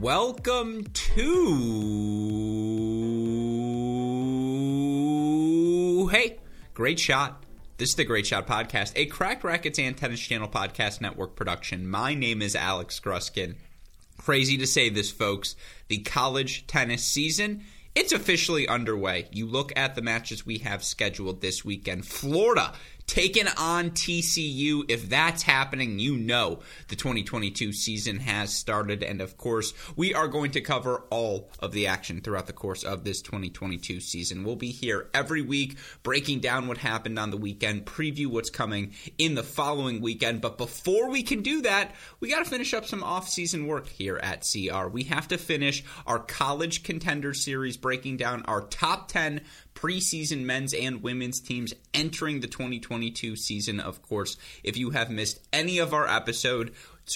Welcome to Hey, great shot. This is the Great Shot Podcast, a Cracked Racquets and Tennis Channel Podcast Network production. My name is Alex Gruskin. Crazy to say this, folks. The college tennis season, it's officially underway. You look at the matches we have scheduled this weekend. Florida taking on TCU. If that's happening, you know the 2022 season has started. And of course, we are going to cover all of the action throughout the course of this 2022 season. We'll be here every week breaking down what happened on the weekend, preview what's coming in the following weekend. But before we can do that, we got to finish up some off-season work here at CR. We have to finish our college contender series breaking down our top 10 preseason men's and women's teams entering the 2022 season. Of course, if you have missed any of our episode,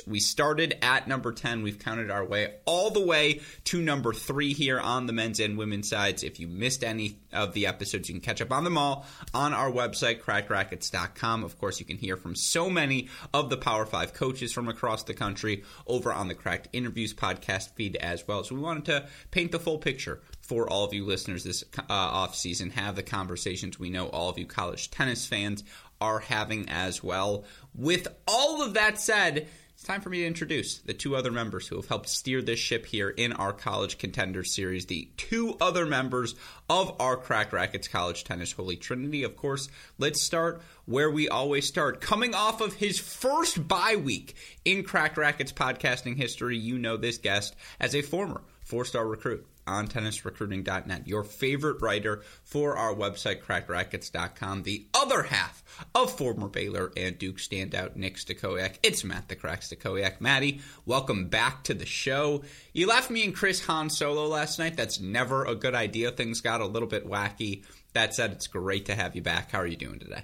we started at number 10. We've counted our way all the way to number three here on the men's and women's sides. If you missed any of the episodes, you can catch up on them all on our website, crackedracquets.com. Of course, you can hear from so many of the Power Five coaches from across the country over on the Cracked Interviews podcast feed as well. So we wanted to paint the full picture for all of you listeners this uh, off season. Have the conversations we know all of you college tennis fans are having as well. With all of that said, it's time for me to introduce the two other members who have helped steer this ship here in our College Contender Series. The two other members of our Cracked Racquets College Tennis Holy Trinity. Of course, let's start where we always start. Coming off of his first bye week in Cracked Racquets podcasting history, you know this guest as a former four star recruit on tennisrecruiting.net, your favorite writer for our website, crackedracquets.com, the other half of former Baylor and Duke standout Nick Stachowiak. It's Matt the Crack Stachowiak. Maddie, welcome back to the show. You left me and Chris Han solo last night. That's never a good idea. Things got a little bit wacky. That said, it's great to have you back. How are you doing today?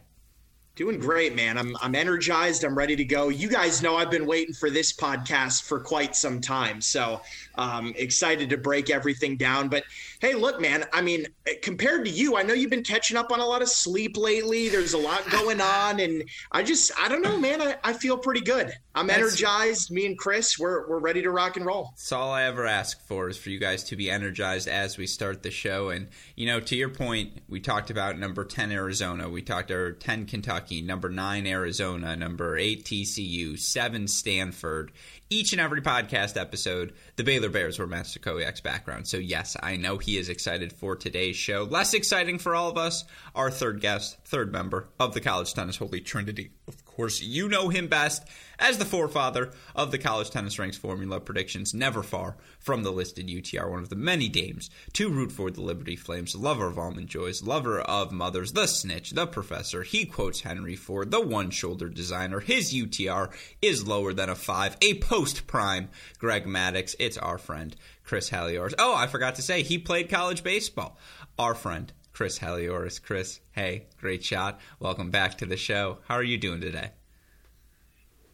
Doing great, man. I'm I'm energized. I'm ready to go. You guys know I've been waiting for this podcast for quite some time. So um, excited to break everything down. But hey, look, man, I mean, compared to you, I know you've been catching up on a lot of sleep lately. There's a lot going on. And I just, I don't know, man, I, I feel pretty good. I'm That's, energized. Me and Chris, we're, we're ready to rock and roll. That's all I ever ask for is for you guys to be energized as we start the show. And, you know, to your point, we talked about number 10 Arizona. We talked about 10 Kentucky, number 9 Arizona, number 8 TCU, 7 Stanford each and every podcast episode, the Baylor Bears were Master Koyak's background. So, yes, I know he is excited for today's show. Less exciting for all of us, our third guest, third member of the College Tennis Holy Trinity. Of course, you know him best as the forefather of the college tennis ranks formula predictions, never far from the listed UTR, one of the many dames to root for the Liberty Flames, lover of almond joys, lover of mothers, the snitch, the professor. He quotes Henry Ford, the one shoulder designer. His UTR is lower than a five, a post prime Greg Maddux. It's our friend, Chris Halioris. Oh, I forgot to say, he played college baseball. Our friend, Chris Halioris. Chris, hey, great shot. Welcome back to the show. How are you doing today?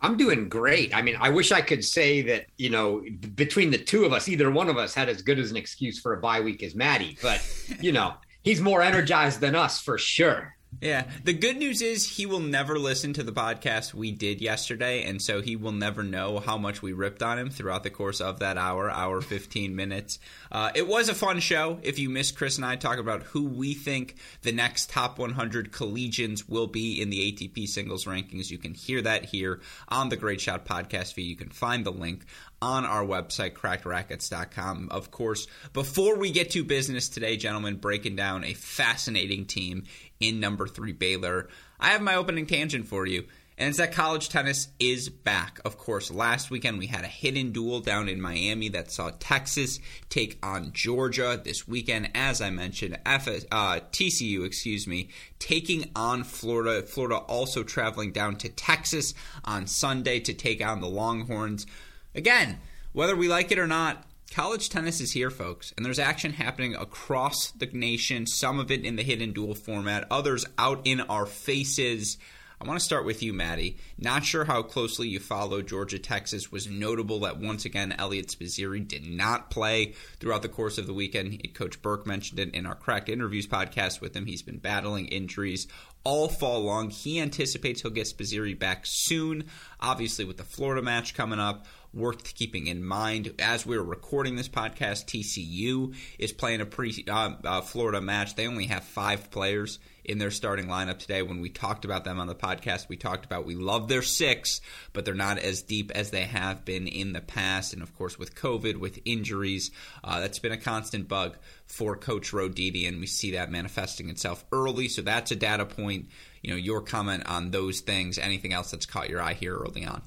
I'm doing great. I mean, I wish I could say that, you know, between the two of us, either one of us had as good as an excuse for a bye week as Maddie, but, you know, he's more energized than us for sure. Yeah. The good news is he will never listen to the podcast we did yesterday, and so he will never know how much we ripped on him throughout the course of that hour, hour 15 minutes. Uh, it was a fun show. If you missed Chris and I talk about who we think the next top 100 collegians will be in the ATP singles rankings, you can hear that here on the Great Shot podcast feed. You can find the link on our website, crackedracquets.com. Of course, before we get to business today, gentlemen, breaking down a fascinating team in number three Baylor, I have my opening tangent for you. and it's that college tennis is back. Of course, last weekend we had a hidden dual down in Miami that saw Texas take on Georgia. This weekend, as I mentioned, F- uh, TCU, excuse me, taking on Florida. Florida also traveling down to Texas on Sunday to take on the Longhorns. Again, whether we like it or not, college tennis is here, folks, and there's action happening across the nation. Some of it in the hidden dual format, others out in our faces. I want to start with you, Maddie. Not sure how closely you follow Georgia Texas. Was notable that once again Eliot Spizzirri did not play throughout the course of the weekend. Coach Berque mentioned it in our Cracked Interviews podcast with him. He's been battling injuries all fall long. He anticipates he'll get Spizzirri back soon. Obviously, with the Florida match coming up, worth keeping in mind. As we're recording this podcast, TCU is playing a pre uh, uh, Florida match. They only have five players in their starting lineup today. When we talked about them on the podcast, we talked about we love their six, but they're not as deep as they have been in the past. And of course, with COVID, with injuries, uh, that's been a constant bug for Coach Roditi, and we see that manifesting itself early. So that's a data point. You know, your comment on those things. Anything else that's caught your eye here early on?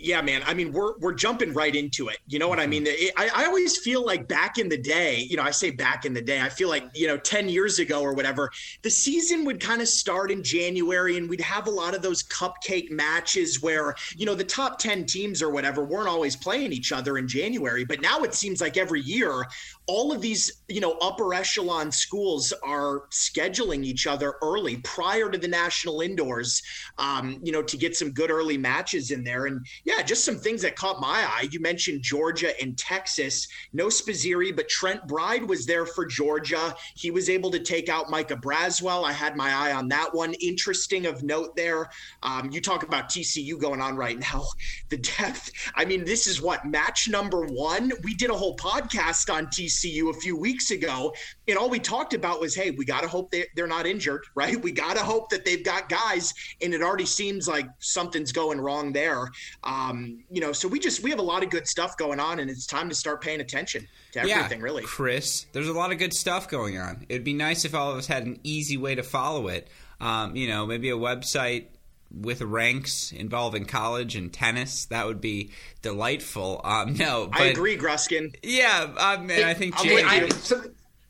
Yeah, man. I mean, we're we're jumping right into it. You know what I mm-hmm. mean? It, I, I always feel like back in the day, you know, I say back in the day, I feel like, you know, 10 years ago or whatever, the season would kind of start in January and we'd have a lot of those cupcake matches where, you know, the top 10 teams or whatever weren't always playing each other in January. But now it seems like every year all of these, you know, upper echelon schools are scheduling each other early prior to the national indoors, um, you know, to get some good early matches in there. And yeah, just some things that caught my eye. You mentioned Georgia and Texas. No Spizzirri, but Trent Bryde was there for Georgia. He was able to take out Micah Braswell. I had my eye on that one. Interesting of note there. Um, you talk about TCU going on right now. The depth. I mean, this is what match number one. We did a whole podcast on TCU TCU a few weeks ago, and all we talked about was, hey, we got to hope they, they're not injured, right? We got to hope that they've got guys, and it already seems like something's going wrong there. Um, you know, so we just we have a lot of good stuff going on, and it's time to start paying attention to everything. Yeah, really, Chris, there's a lot of good stuff going on. It'd be nice if all of us had an easy way to follow it. Um, you know, maybe a website with ranks involving college and tennis. That would be delightful. Um, no, but, I agree, Gruskin. Yeah, um, I think Jay, I, so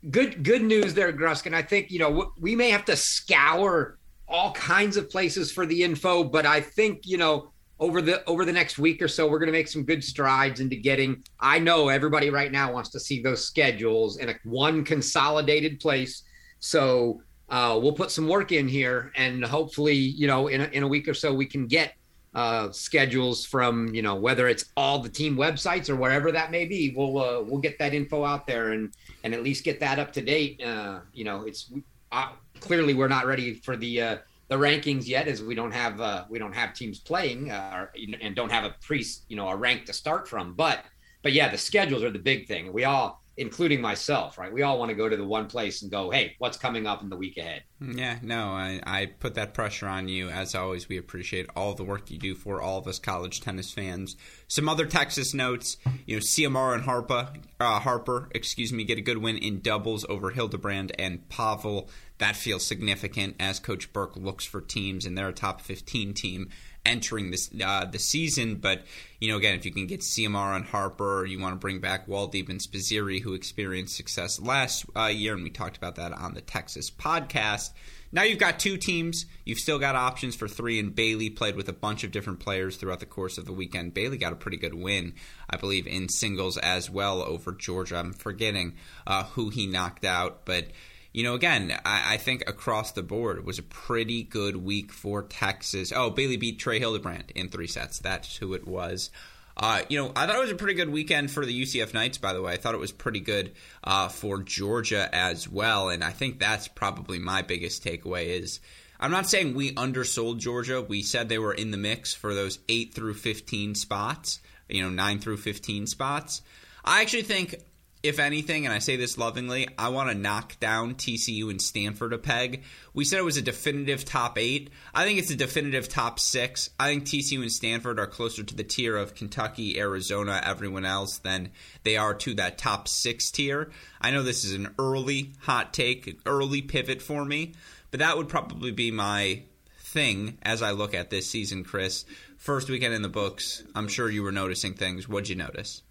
good good news there, Gruskin. I think you know we may have to scour all kinds of places for the info, but I think you know over the over the next week or so we're going to make some good strides into getting i know everybody right now wants to see those schedules in a one consolidated place so uh, we'll put some work in here and hopefully, you know, in a, in a week or so, we can get uh, schedules from, you know, whether it's all the team websites or wherever that may be. We'll, uh, we'll get that info out there and, and at least get that up to date. Uh, you know, it's uh, clearly we're not ready for the, uh, the rankings yet as we don't have, uh, we don't have teams playing uh, and don't have a pre, you know, a rank to start from. But, but yeah, the schedules are the big thing. We all, including myself, right? We all want to go to the one place and go, hey, what's coming up in the week ahead? Yeah, no, I, I put that pressure on you. As always, we appreciate all the work you do for all of us college tennis fans. Some other Texas notes, you know, CMR and Harper, uh, Harper, excuse me, get a good win in doubles over Hilderbrand and Pavel. That feels significant as Coach Berque looks for teams, and they're a top 15 team entering this uh, the season. But you know, again, if you can get Ciamarra and Harper, you want to bring back Woldeab and Spizzirri, who experienced success last uh, year, and we talked about that on the Texas podcast. Now you've got two teams. You've still got options for three, and Bailey played with a bunch of different players throughout the course of the weekend. Bailey got a pretty good win, I believe, in singles as well over Georgia. I'm forgetting uh, who he knocked out, but you know, again, I, I, think across the board was a pretty good week for Texas. Oh, Bailey beat Trey Hilderbrand in three sets. That's who it was. Uh, you know, I thought it was a pretty good weekend for the UCF Knights, by the way. I thought it was pretty good uh, for Georgia as well. And I think that's probably my biggest takeaway is I'm not saying we undersold Georgia. We said they were in the mix for those 8 through 15 spots, you know, 9 through 15 spots. I actually think if anything, and I say this lovingly, I want to knock down TCU and Stanford a peg. We said it was a definitive top eight. I think it's a definitive top six. I think TCU and Stanford are closer to the tier of Kentucky, Arizona, everyone else than they are to that top six tier. I know this is an early hot take, early pivot for me, but that would probably be my thing as I look at this season, Chris? First weekend in the books, I'm sure you were noticing things. What'd you notice?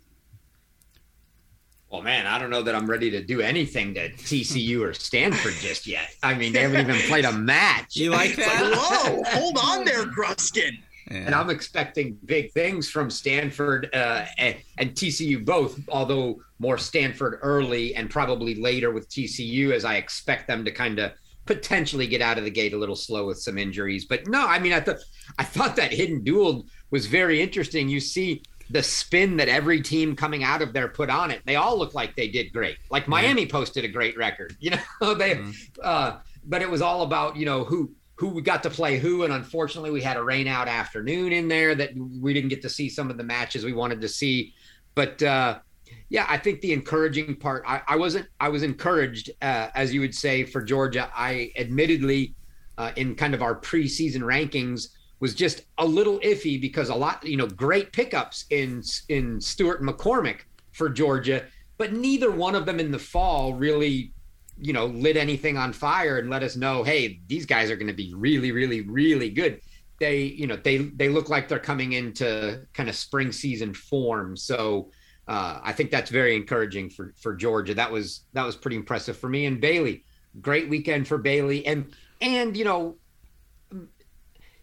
Well, man, I don't know that I'm ready to do anything to TCU or Stanford just yet. I mean, they haven't even played a match. You like that? Whoa, hold on there, Gruskin. Yeah. And I'm expecting big things from Stanford uh, and, and, TCU both, although more Stanford early and probably later with TCU, as I expect them to kind of potentially get out of the gate a little slow with some injuries. But no, I mean, I thought I thought that hidden dual was very interesting. You see the spin that every team coming out of there put on it. They all look like they did great. Like Miami posted a great record, you know. they, mm-hmm. uh, but it was all about you know who who we got to play who, and unfortunately we had a rain out afternoon in there that we didn't get to see some of the matches we wanted to see. But uh, yeah, I think the encouraging part. I, I wasn't. I was encouraged, uh, as you would say, for Georgia. I admittedly, uh, in kind of our preseason rankings, was just a little iffy because a lot, you know, great pickups in in Stewart McCormick for Georgia, but neither one of them in the fall really, you know, lit anything on fire and let us know, hey, these guys are going to be really, really, really good. They, you know, they they look like they're coming into kind of spring season form. So uh, I think that's very encouraging for for Georgia. That was that was pretty impressive for me and Bailey. Great weekend for Bailey and and you know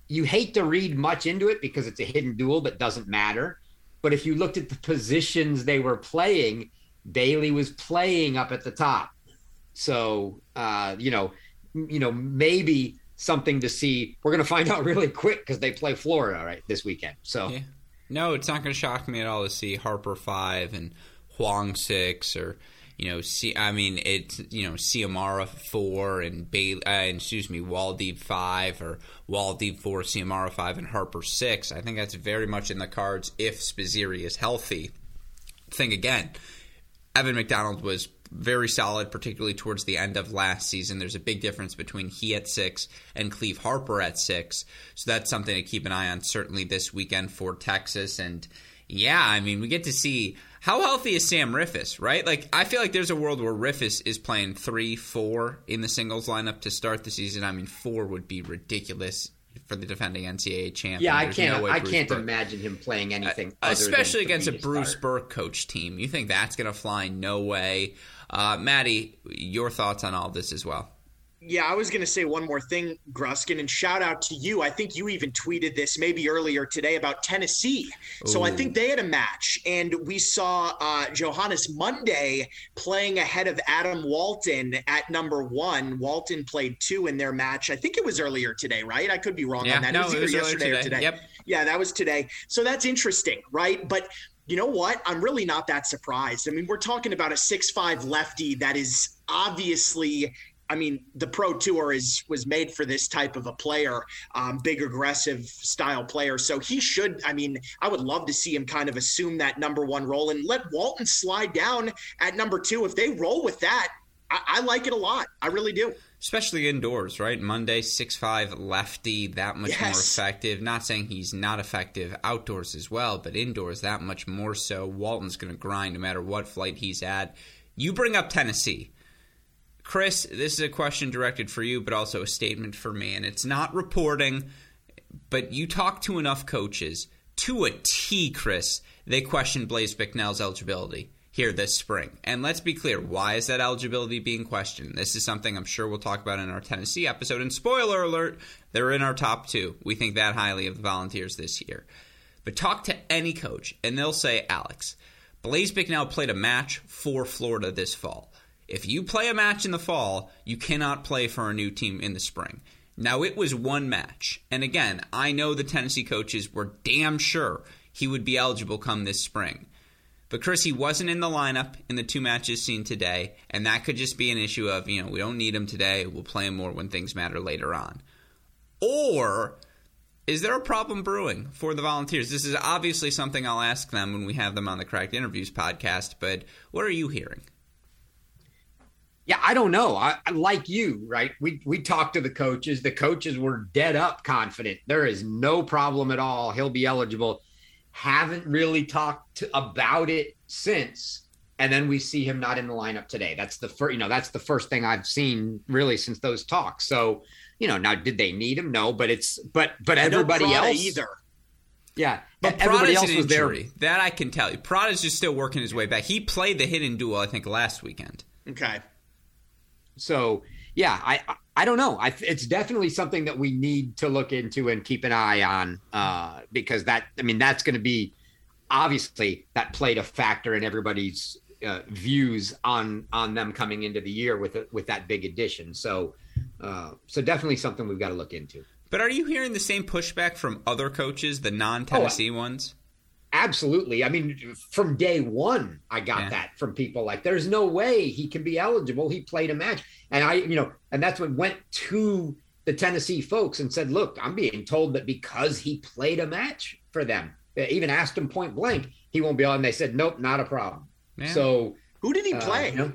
you hate to read much into it because it's a hidden dual that doesn't matter. But if you looked at the positions they were playing, Bailey was playing up at the top. So uh, you know, you know, maybe something to see. We're gonna find out really quick because they play Florida right this weekend. So yeah. no, it's not gonna shock me at all to see Harper five and Huang six or you know, see, I mean, it's you know, Ciamarra four and Bailey, uh, excuse me, Woldeab five or Woldeab four, Ciamarra five, and Harper six. I think that's very much in the cards if Spizzirri is healthy. Thing again, Evan McDonald was very solid, particularly towards the end of last season. There's a big difference between he at six and Cleeve Harper at six, so that's something to keep an eye on. Certainly this weekend for Texas, and yeah, I mean, we get to see how healthy is Sam Riffice, right? Like, I feel like there's a world where Riffice is playing three, four in the singles lineup to start the season. I mean, four would be ridiculous for the defending NCAA champ. Yeah, I can't. No I can't Berque, imagine him playing anything, uh, especially against a Bruce start. Berque coach team. You think that's going to fly? No way. Uh, Maddie, your thoughts on all this as well? Yeah, I was going to say one more thing, Gruskin, and shout out to you. I think you even tweeted this maybe earlier today about Tennessee. Ooh. So I think they had a match, and we saw uh, Johannus Monday playing ahead of Adam Walton at number one. Walton played two in their match. I think it was earlier today, right? I could be wrong yeah, on that. No, it was either it was yesterday today. or today. Yep. Yeah, that was today. So that's interesting, right? But you know what? I'm really not that surprised. I mean, we're talking about a six-five lefty that is obviously I mean, the Pro Tour is was made for this type of a player, um, big aggressive style player. So he should. I mean, I would love to see him kind of assume that number one role and let Walton slide down at number two. If they roll with that, I, I like it a lot. I really do. Especially indoors, right? Monday, six five lefty, that much yes. more effective. Not saying he's not effective outdoors as well, but indoors that much more so. Walton's going to grind no matter what flight he's at. You bring up Tennessee Chris, this is a question directed for you, but also a statement for me. And it's not reporting, but you talk to enough coaches to a T, Chris, they question Blaise Bicknell's eligibility here this spring. And let's be clear, why is that eligibility being questioned? This is something I'm sure we'll talk about in our Tennessee episode. And spoiler alert, they're in our top two. We think that highly of the Volunteers this year. But talk to any coach, and they'll say, Alex, Blaise Bicknell played a match for Florida this fall. If you play a match in the fall, you cannot play for a new team in the spring. Now, it was one match. And again, I know the Tennessee coaches were damn sure he would be eligible come this spring. But Chris, he wasn't in the lineup in the two matches seen today, and that could just be an issue of, you know, we don't need him today. We'll play him more when things matter later on. Or is there a problem brewing for the volunteers? This is obviously something I'll ask them when we have them on the Cracked Interviews podcast, but what are you hearing? Yeah, I don't know. I, I, like you, right? We we talked to the coaches. The coaches were dead up confident. There is no problem at all. He'll be eligible. Haven't really talked to, about it since. And then we see him not in the lineup today. That's the first, you know, that's the first thing I've seen really since those talks. So you know, now did they need him? No, but it's but but everybody else either. Yeah, but everybody else an was injury. there. That I can tell you. Prada's just still working his way back. He played the hidden dual, I think, last weekend. Okay. So yeah, I I don't know. I, it's definitely something that we need to look into and keep an eye on uh, because that I mean that's going to be obviously that played a factor in everybody's uh, views on on them coming into the year with with that big addition. So uh, so definitely something we've got to look into. But are you hearing the same pushback from other coaches, the non Tennessee oh, ones? Absolutely. I mean, from day one, I got yeah. that from people like, there's no way he can be eligible. He played a match. And I, you know, and that's what went to the Tennessee folks and said, look, I'm being told that because he played a match for them, they even asked him point blank, he won't be on. They said, nope, not a problem. Yeah. So who did he uh, play? Uh, you know,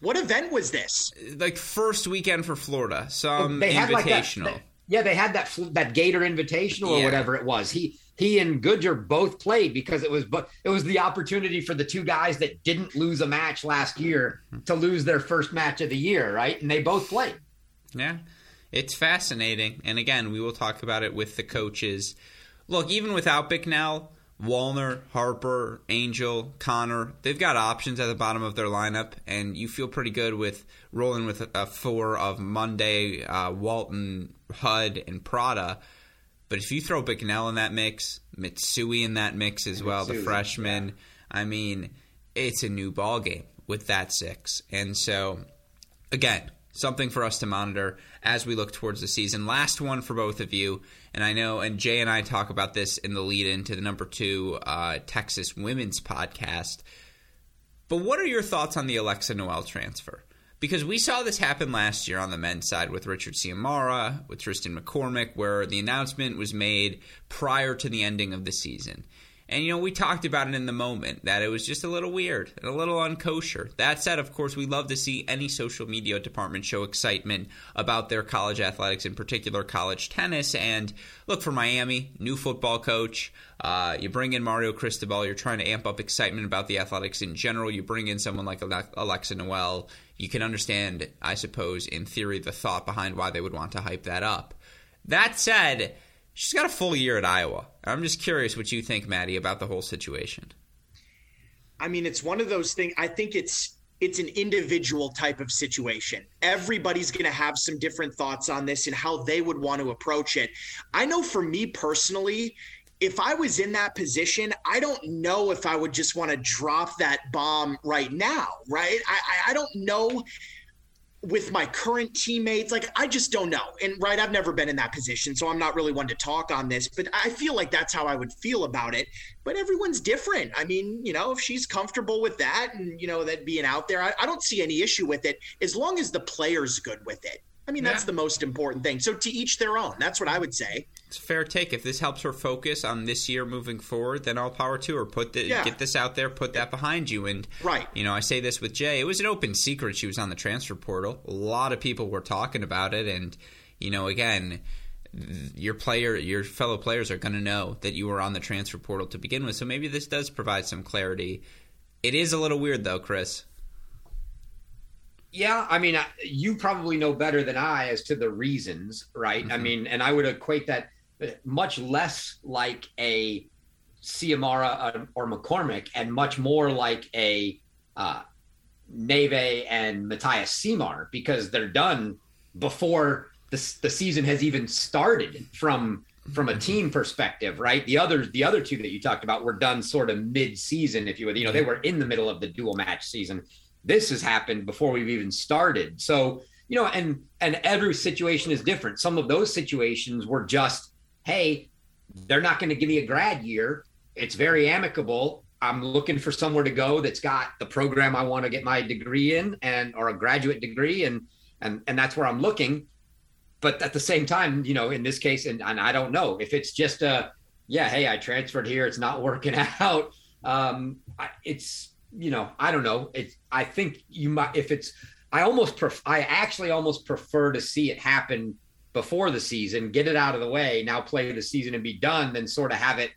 what event was this? Like first weekend for Florida, some well, invitational. Like that, yeah, they had that that Gator Invitational or yeah. whatever it was. He he and Goodger both played because it was but it was the opportunity for the two guys that didn't lose a match last year to lose their first match of the year, right? And they both played. Yeah. It's fascinating. And again, we will talk about it with the coaches. Look, even without Bicknell, Wallner, Harper, Angel, Connor, they've got options at the bottom of their lineup, and you feel pretty good with rolling with a four of Monday, uh, Walton, Hudd, and Prada. But if you throw Bicknell in that mix, Mitsui in that mix as well, the freshman, yeah. I mean, it's a new ball game with that six. And so, again, something for us to monitor as we look towards the season. Last one for both of you, and I know, and Jay and I talk about this in the lead into the number two uh, Texas women's podcast. But what are your thoughts on the Alexa Noel transfer? Because we saw this happen last year on the men's side with Richard Ciamarra, with Tristan McCormick, where the announcement was made prior to the ending of the season. And, you know, we talked about it in the moment that it was just a little weird and a little unkosher. That said, of course, we love to see any social media department show excitement about their college athletics, in particular college tennis. And look, for Miami, new football coach. Uh, you bring in Mario Cristobal. You're trying to amp up excitement about the athletics in general. You bring in someone like Alexa Noel. You can understand, I suppose, in theory, the thought behind why they would want to hype that up. That said, She's got a full year at Iowa. I'm just curious what you think, Maddie, about the whole situation. I mean, it's one of those things. I think it's it's an individual type of situation. Everybody's going to have some different thoughts on this and how they would want to approach it. I know for me personally, if I was in that position, I don't know if I would just want to drop that bomb right now, right? I, I don't know with my current teammates like i just don't know and right i've never been in that position so i'm not really one to talk on this but i feel like that's how i would feel about it but everyone's different i mean you know if she's comfortable with that and you know that being out there I, I don't see any issue with it as long as the player's good with it I mean, that's the most important thing. So to each their own. That's what I would say. It's a fair take. If this helps her focus on this year moving forward, then all power to her. Put the, yeah. get this out there, put that behind you. And right, you know, I say this with Jay. It was an open secret she was on the transfer portal. A lot of people were talking about it, and you know, again, your player, your fellow players are going to know that you were on the transfer portal to begin with. So maybe this does provide some clarity. It is a little weird though, Chris. Yeah, I mean, you probably know better than I as to the reasons, right? Mm-hmm. I mean, and I would equate that much less like a Ciamarra uh, or McCormick, and much more like a uh, Neve and Matthias Seymour because they're done before the, the season has even started from from a team perspective, right? The others, the other two that you talked about were done sort of mid-season, if you would. You know, they were in the middle of the dual match season this has happened before we've even started. So, you know, and and every situation is different. Some of those situations were just, hey, they're not going to give me a grad year. It's very amicable. I'm looking for somewhere to go that's got the program I want to get my degree in and or a graduate degree and and and that's where I'm looking. But at the same time, you know, in this case, and, and I don't know if it's just a yeah, hey, I transferred here, it's not working out. Um, it's you know, I don't know. It's I think you might if it's I almost pref- I actually almost prefer to see it happen before the season, get it out of the way, now play the season and be done, than sort of have it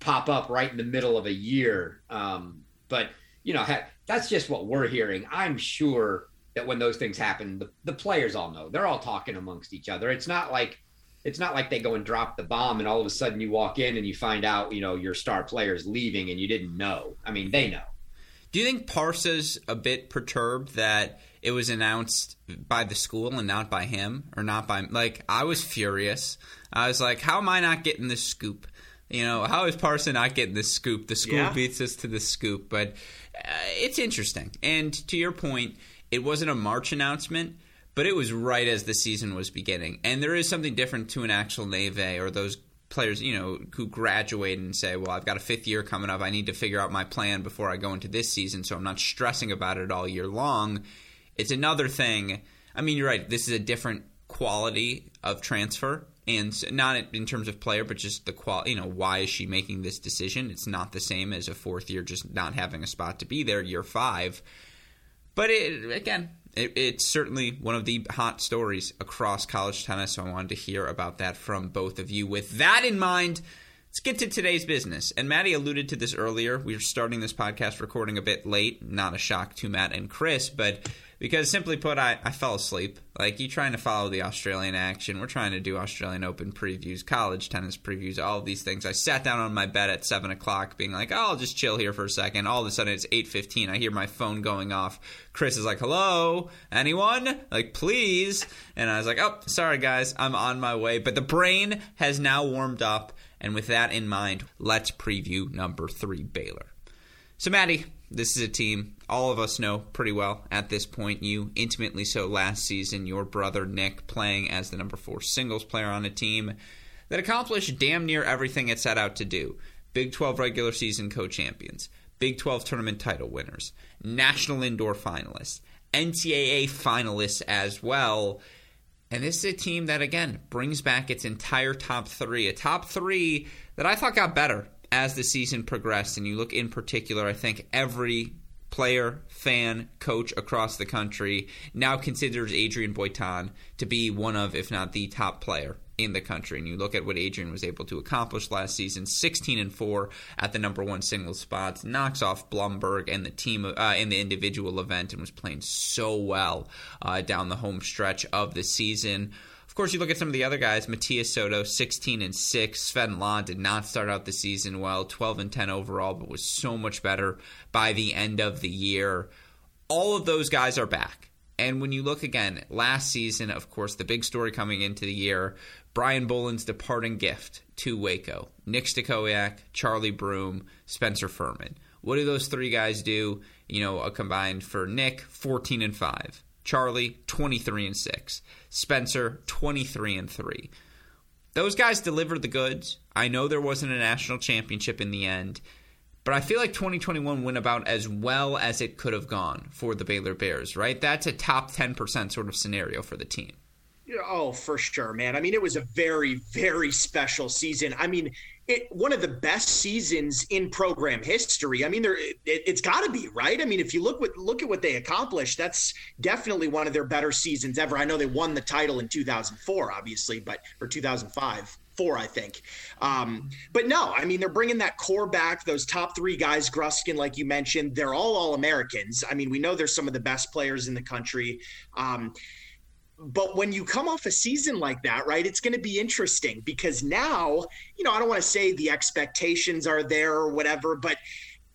pop up right in the middle of a year. Um, but you know, ha- that's just what we're hearing. I'm sure that when those things happen, the, the players all know. They're all talking amongst each other. It's not like it's not like they go and drop the bomb and all of a sudden you walk in and you find out, you know, your star player's leaving and you didn't know. I mean, they know. Do you think Parsa's a bit perturbed that it was announced by the school and not by him or not by like I was furious. I was like, how am I not getting this scoop? You know, how is Parson not getting this scoop? The school yeah. beats us to the scoop, but uh, it's interesting. And to your point, it wasn't a March announcement, but it was right as the season was beginning. And there is something different to an actual neve or those players, you know, who graduate and say, "Well, I've got a fifth year coming up. I need to figure out my plan before I go into this season, so I'm not stressing about it all year long." It's another thing. I mean, you're right. This is a different quality of transfer, and not in terms of player, but just the quality. You know, why is she making this decision? It's not the same as a fourth year just not having a spot to be there. Year five, but it, again, it, it's certainly one of the hot stories across college tennis. So I wanted to hear about that from both of you. With that in mind. Let's get to today's business. And Maddie alluded to this earlier. We are starting this podcast recording a bit late. Not a shock to Matt and Chris, but because simply put, I, I fell asleep. Like you trying to follow the Australian action. We're trying to do Australian Open previews, college tennis previews, all of these things. I sat down on my bed at seven o'clock, being like, "Oh, I'll just chill here for a second. All of a sudden, it's eight fifteen. I hear my phone going off. Chris is like, "Hello, anyone? Like, please?" And I was like, "Oh, sorry guys, I'm on my way." But the brain has now warmed up, and with that in mind, let's preview number three, Baylor. So, Maddie, this is a team all of us know pretty well at this point. You intimately so last season, your brother Nick playing as the number four singles player on a team that accomplished damn near everything it set out to do. Big 12 regular season co champions, Big 12 tournament title winners, national indoor finalists, NCAA finalists as well. And this is a team that, again, brings back its entire top three. A top three that I thought got better as the season progressed, and you look in particular, I think every player, fan, coach across the country now considers Adrian Boitan to be one of, if not the top player in the country. And you look at what Adrian was able to accomplish last season 16 and 4 at the number one single spots, knocks off Blumberg and the team uh, in the individual event, and was playing so well uh, down the home stretch of the season. Of course, you look at some of the other guys. Matias Soto, 16 and 6. Sven Lah did not start out the season well, 12 and 10 overall, but was so much better by the end of the year. All of those guys are back. And when you look again, last season, of course, the big story coming into the year Brian Boland's departing gift to Waco. Nick Stachowiak, Charlie Broom, Spencer Furman. What do those three guys do? You know, a combined for Nick, 14 and 5. Charlie 23 and 6, Spencer 23 and 3. Those guys delivered the goods. I know there wasn't a national championship in the end, but I feel like 2021 went about as well as it could have gone for the Baylor Bears, right? That's a top 10% sort of scenario for the team. Oh, for sure, man. I mean, it was a very, very special season. I mean, it, one of the best seasons in program history. I mean, there it, has got to be right. I mean, if you look what look at what they accomplished, that's definitely one of their better seasons ever. I know they won the title in 2004, obviously, but or 2005. Four, I think. Um, but no, I mean, they're bringing that core back. Those top three guys, Gruskin, like you mentioned, they're all All Americans. I mean, we know they're some of the best players in the country. Um, but when you come off a season like that, right, it's going to be interesting because now, you know, I don't want to say the expectations are there or whatever, but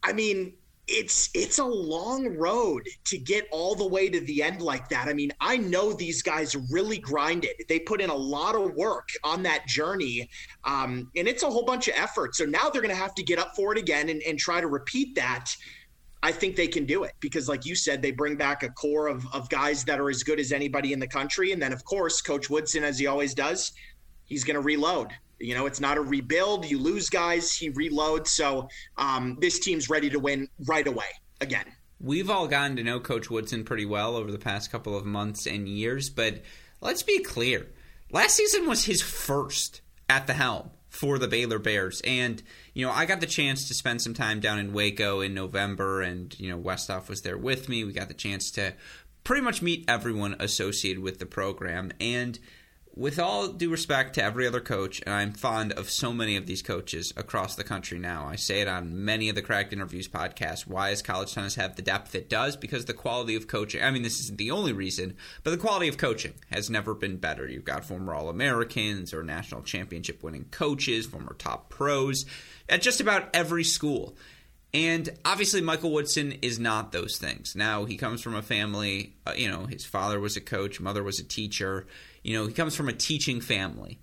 I mean, it's it's a long road to get all the way to the end like that. I mean, I know these guys really grinded. They put in a lot of work on that journey, um, and it's a whole bunch of effort. So now they're going to have to get up for it again and, and try to repeat that. I think they can do it because, like you said, they bring back a core of, of guys that are as good as anybody in the country. And then, of course, Coach Woodson, as he always does, he's going to reload. You know, it's not a rebuild. You lose guys, he reloads. So um, this team's ready to win right away again. We've all gotten to know Coach Woodson pretty well over the past couple of months and years, but let's be clear. Last season was his first at the helm for the Baylor Bears. And, you know, I got the chance to spend some time down in Waco in November, and, you know, Westhoff was there with me. We got the chance to pretty much meet everyone associated with the program. And with all due respect to every other coach, and I'm fond of so many of these coaches across the country now. I say it on many of the Cracked Interviews podcasts. Why does college tennis have the depth it does? Because the quality of coaching, I mean, this isn't the only reason, but the quality of coaching has never been better. You've got former All Americans or national championship winning coaches, former top pros at just about every school. And obviously, Michael Woodson is not those things. Now, he comes from a family, uh, you know, his father was a coach, mother was a teacher you know, he comes from a teaching family.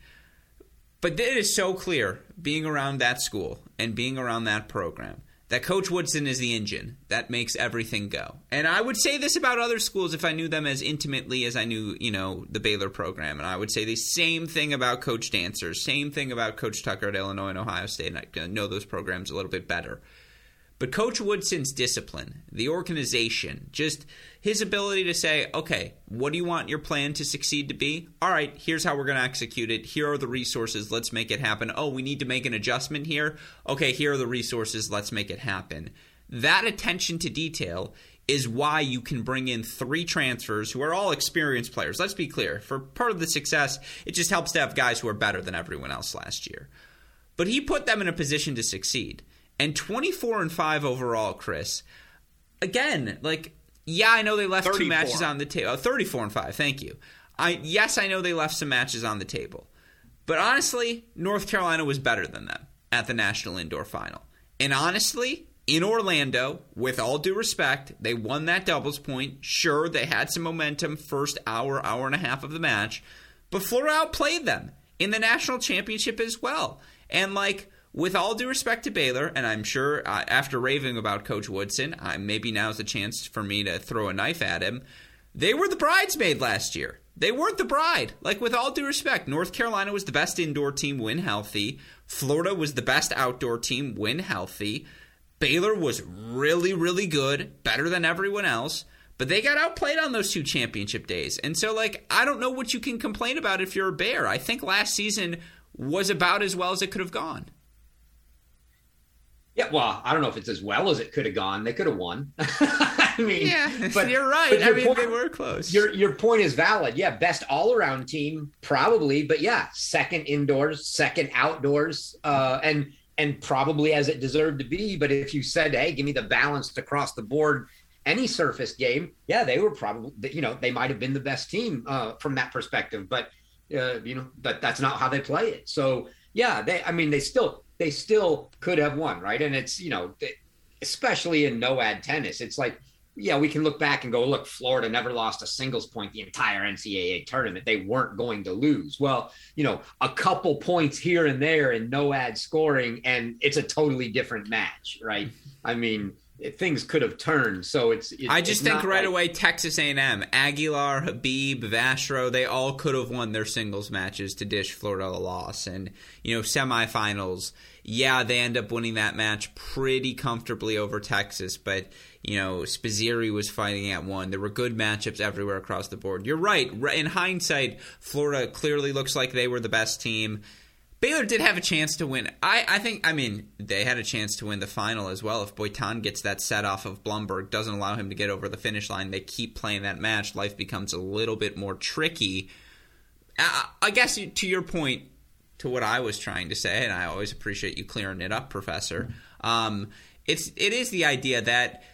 But it is so clear being around that school and being around that program that Coach Woodson is the engine that makes everything go. And I would say this about other schools if I knew them as intimately as I knew, you know, the Baylor program. And I would say the same thing about Coach Dancer, same thing about Coach Tucker at Illinois and Ohio State. And I know those programs a little bit better. But Coach Woodson's discipline, the organization, just his ability to say, okay, what do you want your plan to succeed to be? All right, here's how we're going to execute it. Here are the resources. Let's make it happen. Oh, we need to make an adjustment here. Okay, here are the resources. Let's make it happen. That attention to detail is why you can bring in three transfers who are all experienced players. Let's be clear. For part of the success, it just helps to have guys who are better than everyone else last year. But he put them in a position to succeed and 24 and 5 overall, Chris. Again, like yeah, I know they left 34. two matches on the table. Oh, 34 and 5. Thank you. I yes, I know they left some matches on the table. But honestly, North Carolina was better than them at the National Indoor Final. And honestly, in Orlando, with all due respect, they won that doubles point. Sure, they had some momentum first hour, hour and a half of the match, but Florida outplayed them in the national championship as well. And like with all due respect to Baylor, and I'm sure uh, after raving about Coach Woodson, uh, maybe now's the chance for me to throw a knife at him. They were the bridesmaid last year. They weren't the bride. Like, with all due respect, North Carolina was the best indoor team when healthy. Florida was the best outdoor team when healthy. Baylor was really, really good, better than everyone else. But they got outplayed on those two championship days. And so, like, I don't know what you can complain about if you're a Bear. I think last season was about as well as it could have gone. Yeah, well, I don't know if it's as well as it could have gone. They could have won. I mean, yeah, but you're right. But I mean, point, they were close. Your your point is valid. Yeah, best all around team probably, but yeah, second indoors, second outdoors, uh, and and probably as it deserved to be. But if you said, hey, give me the balanced across the board, any surface game, yeah, they were probably, you know, they might have been the best team uh, from that perspective. But uh, you know, that that's not how they play it. So yeah, they. I mean, they still they still could have won, right? And it's, you know, especially in no ad tennis, it's like, yeah, we can look back and go, look, Florida never lost a singles point the entire NCAA tournament. They weren't going to lose. Well, you know, a couple points here and there in no ad scoring, and it's a totally different match, right? I mean, things could have turned. So it's. I just it's think right like, away Texas A&M, Aguilar, Habib, Vastro, they all could have won their singles matches to dish Florida a loss, and you know semifinals. Yeah, they end up winning that match pretty comfortably over Texas, but you know Spizzirri was fighting at one. There were good matchups everywhere across the board. You're right. In hindsight, Florida clearly looks like they were the best team. Baylor did have a chance to win. I, I think, I mean, they had a chance to win the final as well. If Boitan gets that set off of Blumberg, doesn't allow him to get over the finish line, they keep playing that match, life becomes a little bit more tricky. I, I guess to your point, to what I was trying to say, and I always appreciate you clearing it up, Professor. Um, it's it is the idea that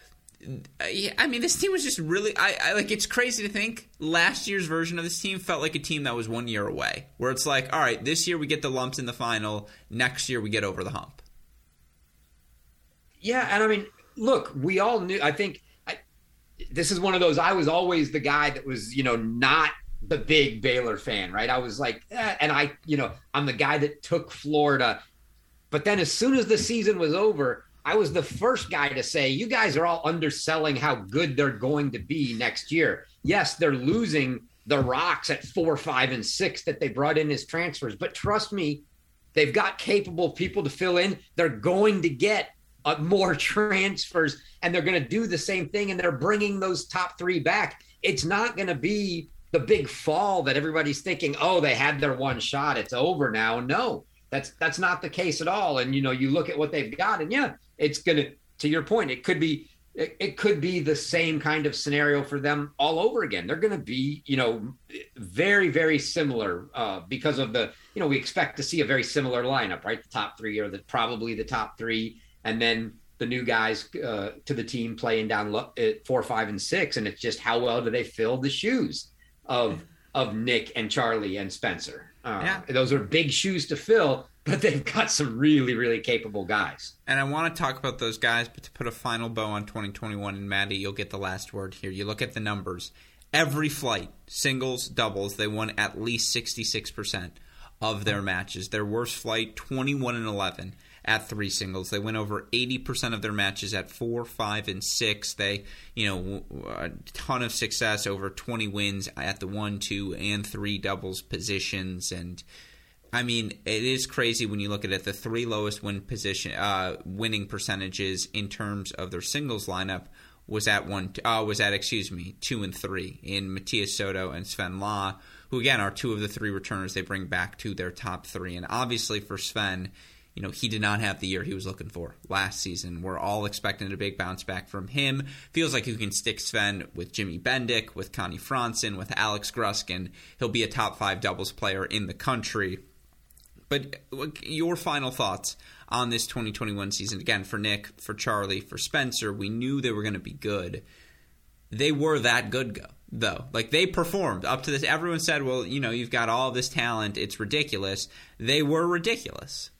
I mean, this team was just really. I, I, like. It's crazy to think last year's version of this team felt like a team that was one year away. Where it's like, all right, this year we get the lumps in the final. Next year we get over the hump. Yeah, and I mean, look, we all knew. I think I, this is one of those. I was always the guy that was, you know, not the big Baylor fan, right? I was like, eh, and I, you know, I'm the guy that took Florida. But then as soon as the season was over, I was the first guy to say, you guys are all underselling how good they're going to be next year. Yes, they're losing the rocks at four, five, and six that they brought in as transfers. But trust me, they've got capable people to fill in. They're going to get uh, more transfers and they're going to do the same thing. And they're bringing those top three back. It's not going to be the big fall that everybody's thinking, oh, they had their one shot. It's over now. No, that's that's not the case at all. And you know, you look at what they've got, and yeah, it's gonna. To your point, it could be it, it could be the same kind of scenario for them all over again. They're going to be, you know, very, very similar uh, because of the, you know, we expect to see a very similar lineup, right? The top three are the probably the top three, and then the new guys uh, to the team playing down lo- at four, five, and six, and it's just how well do they fill the shoes of of Nick and Charlie and Spencer. Uh, yeah. Those are big shoes to fill, but they've got some really, really capable guys. And I want to talk about those guys, but to put a final bow on 2021, and Maddie, you'll get the last word here. You look at the numbers. Every flight, singles, doubles, they won at least 66% of their matches. Their worst flight, 21 and 11 at three singles. They win over 80% of their matches at four, five, and six. They, you know, a ton of success, over 20 wins at the one, two, and three doubles positions. And I mean, it is crazy when you look at it. The three lowest win position, uh, winning percentages in terms of their singles lineup was at one, uh, was at excuse me, two and three in Matías Soto and Sven Lah, who again are two of the three returners they bring back to their top three. And obviously for Sven, you know, he did not have the year he was looking for last season. We're all expecting a big bounce back from him. Feels like you can stick Sven with Jimmy Bendeck, with Connie Franson, with Alex Gruskin. He'll be a top five doubles player in the country. But your final thoughts on this 2021 season? Again, for Nick, for Charlie, for Spencer, we knew they were going to be good. They were that good, though. Like they performed up to this. Everyone said, "Well, you know, you've got all this talent. It's ridiculous." They were ridiculous.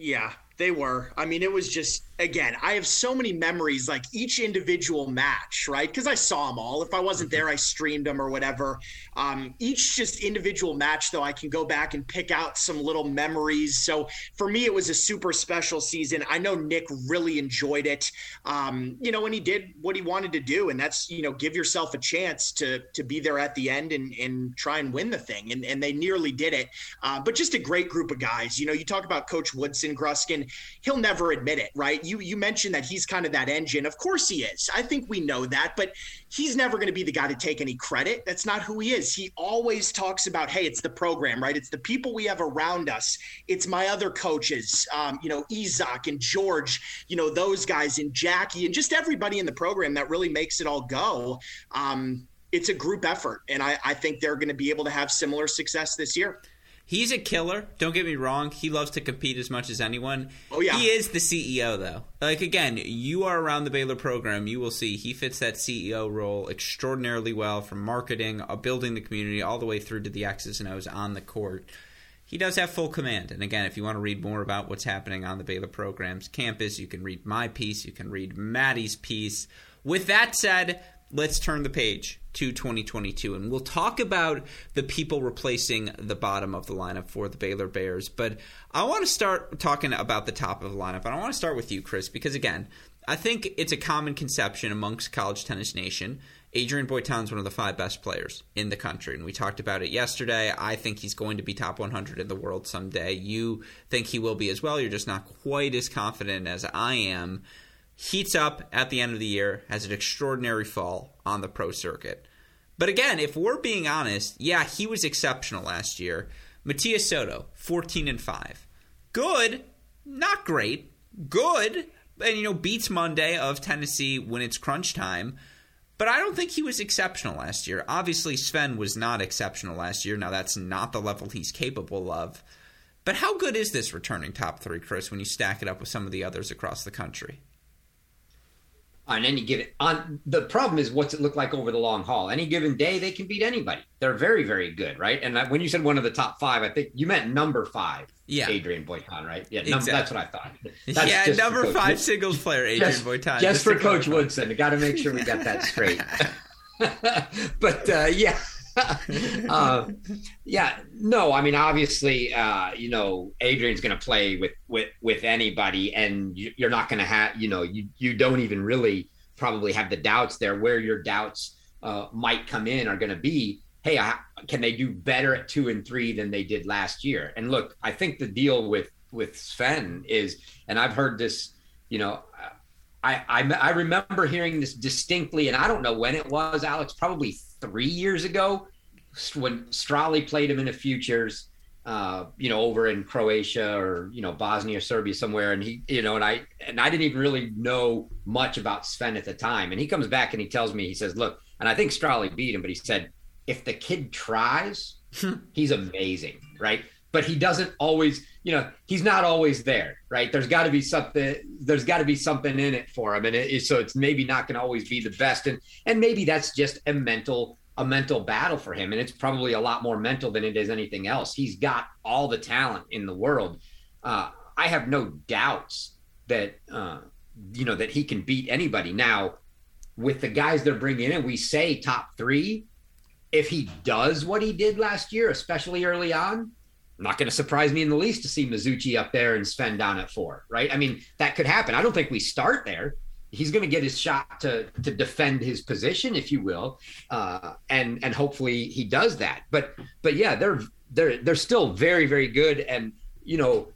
Yeah, they were. I mean, it was just again, I have so many memories, like each individual match, right? Because I saw them all. If I wasn't there, I streamed them or whatever. Um, each just individual match, though, I can go back and pick out some little memories. So for me, it was a super special season. I know Nick really enjoyed it, um, you know, and he did what he wanted to do, and that's you know, give yourself a chance to to be there at the end and and try and win the thing, and and they nearly did it. Uh, but just a great group of guys. You know, you talk about Coach Woodson, Gruskin, he'll never admit it, right? You you mentioned that he's kind of that engine. Of course he is. I think we know that, but he's never going to be the guy to take any credit. That's not who he is. He always talks about, hey, it's the program, right? It's the people we have around us. It's my other coaches, um, you know, Izak and George, you know, those guys and Jackie and just everybody in the program that really makes it all go. Um, it's a group effort, and I, I think they're going to be able to have similar success this year. He's a killer. Don't get me wrong. He loves to compete as much as anyone. Oh yeah. He is the CEO though. Like again, you are around the Baylor program, you will see he fits that CEO role extraordinarily well from marketing, uh, building the community all the way through to the X's and O's on the court. He does have full command. And again, if you want to read more about what's happening on the Baylor program's campus, you can read my piece, you can read Maddie's piece. With that said, let's turn the page to 2022 and we'll talk about the people replacing the bottom of the lineup for the Baylor Bears but I want to start talking about the top of the lineup and I want to start with you Chris because again I think it's a common conception amongst college tennis nation Adrian Boitan is one of the five best players in the country and we talked about it yesterday. I think he's going to be top 100 in the world someday. You think he will be as well. You're just not quite as confident as I am heats up at the end of the year, has an extraordinary fall on the pro circuit. But again, if we're being honest, yeah, he was exceptional last year. Matías Soto, 14 and 5. Good, not great. Good, and you know, beats Monday of Tennessee when it's crunch time. But I don't think he was exceptional last year. Obviously, Sven was not exceptional last year. Now, that's not the level he's capable of. But how good is this returning top three, Chris, when you stack it up with some of the others across the country? On any given on the problem is what's it look like over the long haul. Any given day they can beat anybody. They're very very good right? And when you said one of the top five i think you meant number five yeah. Adrian boitan right? Yeah exactly. that's what i thought. That's yeah number five singles player adrian just, boitan just, just for coach woodson got to make sure we got that straight. But uh, yeah uh, yeah, no, I mean, obviously, uh, you know, Adrian's going to play with, with, with anybody and you, are not going to have, you know, you, you don't even really probably have the doubts there where your doubts uh, might come in are going to be, Hey, I, can they do better at two and three than they did last year? And look, I think the deal with, with Sven is, and I've heard this, you know, I, I, I remember hearing this distinctly, and I don't know when it was, Alex, probably three years ago when Strally played him in the futures. Uh, you know, over in Croatia or you know Bosnia, Serbia, somewhere, and he, you know, and I and I didn't even really know much about Sven at the time, and he comes back and he tells me, he says, "Look," and I think Strahli beat him, but he said, "If the kid tries, he's amazing, right?" But he doesn't always, you know, he's not always there, right? There's got to be something. There's got to be something in it for him, and it, so it's maybe not going to always be the best, and and maybe that's just a mental a mental battle for him. And it's probably a lot more mental than it is anything else. He's got all the talent in the world. Uh, I have no doubts that, uh, you know, that he can beat anybody. Now, with the guys they're bringing in, we say top three. If he does what he did last year, especially early on, not going to surprise me in the least to see Mazzuchi up there and Sven down at four, right? I mean, that could happen. I don't think we start there he's going to get his shot to to defend his position, if you will, uh, and and hopefully he does that. But but yeah, they're they're they're still very very good, and you know,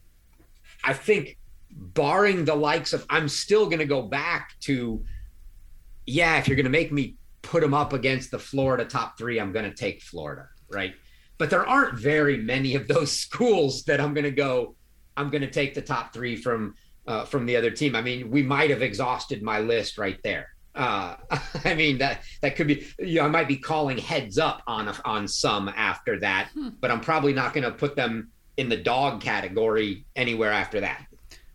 I think barring the likes of, I'm still going to go back to, yeah, if you're going to make me put them up against the Florida top three, I'm going to take Florida, right? But there aren't very many of those schools that I'm going to go. I'm going to take the top three from uh, from the other team. I mean, we might have exhausted my list right there. Uh, I mean that that could be. You know, I might be calling heads up on on some after that, hmm. but I'm probably not going to put them in the dog category anywhere after that.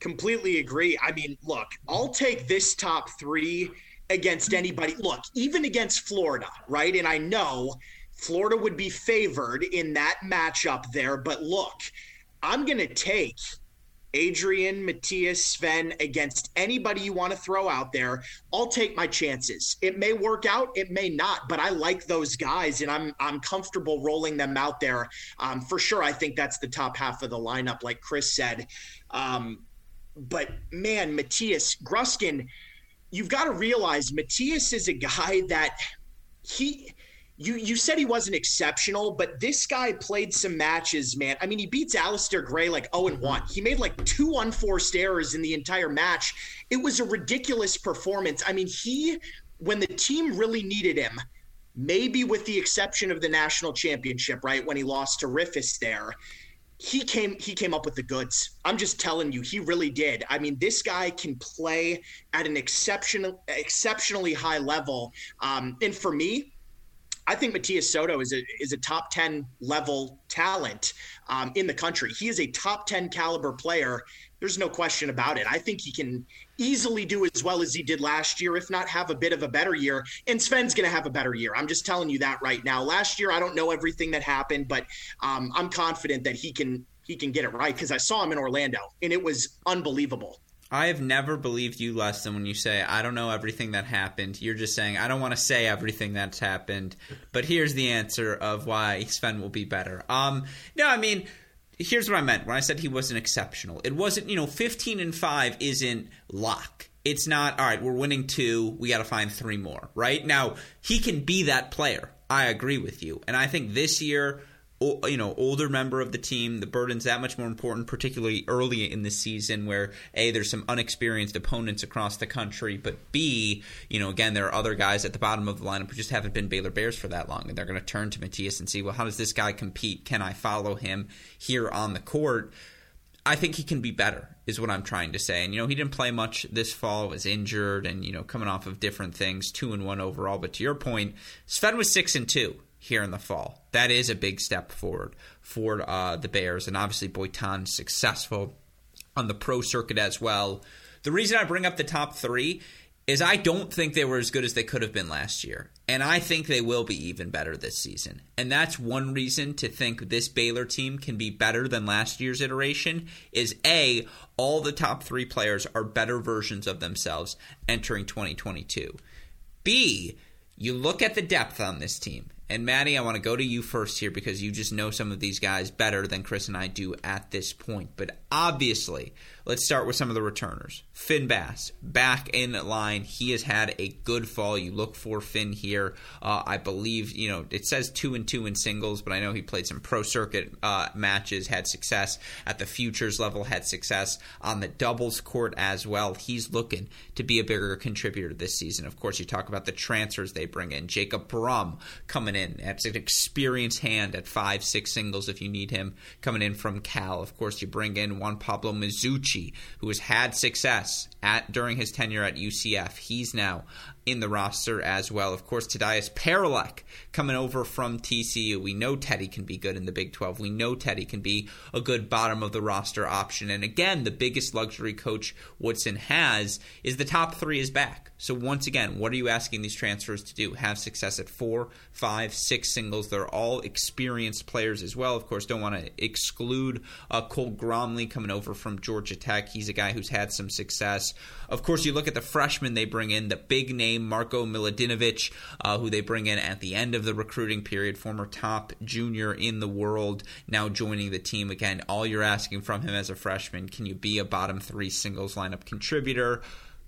Completely agree. I mean, look, I'll take this top three against anybody. Look, even against Florida, right? And I know Florida would be favored in that matchup there, but look, I'm going to take Adrian, Matthias, Sven against anybody you want to throw out there. I'll take my chances. It may work out, it may not, but I like those guys and I'm I'm comfortable rolling them out there. Um, for sure, I think that's the top half of the lineup, like Chris said. Um, but man, Matthias Gruskin, you've got to realize Matthias is a guy that he you you said he wasn't exceptional, but this guy played some matches, man. I mean, he beats Alistair Gray like 0 and 1. He made like two unforced errors in the entire match. It was a ridiculous performance. I mean, he when the team really needed him, maybe with the exception of the national championship, right? When he lost to Riffice there he came he came up with the goods. I'm just telling you, he really did. I mean, this guy can play at an exceptional exceptionally high level. Um, and for me, I think Matthias Soto is a is a top ten level talent um, in the country. He is a top ten caliber player. There's no question about it. I think he can easily do as well as he did last year, if not have a bit of a better year. And Sven's going to have a better year. I'm just telling you that right now. Last year, I don't know everything that happened, but um, I'm confident that he can he can get it right because I saw him in Orlando and it was unbelievable. I have never believed you less than when you say, I don't know everything that happened. You're just saying, I don't want to say everything that's happened, but here's the answer of why Sven will be better. Um, no, I mean, here's what I meant when I said he wasn't exceptional. It wasn't, you know, 15 and 5 isn't lock. It's not, all right, we're winning two, we got to find three more, right? Now, he can be that player. I agree with you. And I think this year, you know older member of the team the burden's that much more important particularly early in the season where a there's some unexperienced opponents across the country but b you know again there are other guys at the bottom of the lineup who just haven't been Baylor Bears for that long and they're going to turn to Matthias and see well how does this guy compete? Can I follow him here on the court? I think he can be better is what I'm trying to say and you know he didn't play much this fall was injured and you know coming off of different things 2 and 1 overall but to your point Sven was 6 and 2 here in the fall. That is a big step forward for uh, the Bears, and obviously Boitan successful on the pro circuit as well. The reason I bring up the top three is I don't think they were as good as they could have been last year. And I think they will be even better this season. And that's one reason to think this Baylor team can be better than last year's iteration is A, all the top 3 players are better versions of themselves entering 2022. B, you look at the depth on this team And Maddie, I want to go to you first here because you just know some of these guys better than Chris and I do at this point. But obviously, let's start with some of the returners. Finn Bass, back in line. He has had a good fall. You look for Finn here. Uh, I believe, you know, it says two and two in singles, but I know he played some pro circuit uh, matches, had success at the futures level, had success on the doubles court as well. He's looking to be a bigger contributor this season. Of course, you talk about the transfers they bring in. Jacob Brumm coming in. That's an experienced hand at five, six singles if you need him coming in from Cal. Of course, you bring in Juan Pablo Who has had success at during his tenure at UCF. He's now in the roster as well. Of course, Tadeusz Paroulek coming over from TCU. We know Teddy can be good in the Big 12. We know Teddy can be a good bottom of the roster option. And again, the biggest luxury coach Woodson has is the top three is back. So once again, what are you asking these transfers to do? Have success at four, five, six singles. They're all experienced players as well. Of course, don't want to exclude uh, Cole Gromley coming over from Georgia Tech. He's a guy who's had some success. Of course, you look at the freshmen they bring in, the big name Marco Miladinovic, uh, who they bring in at the end of the recruiting period, former top junior in the world, now joining the team again. All you're asking from him as a freshman, can you be a bottom three singles lineup contributor?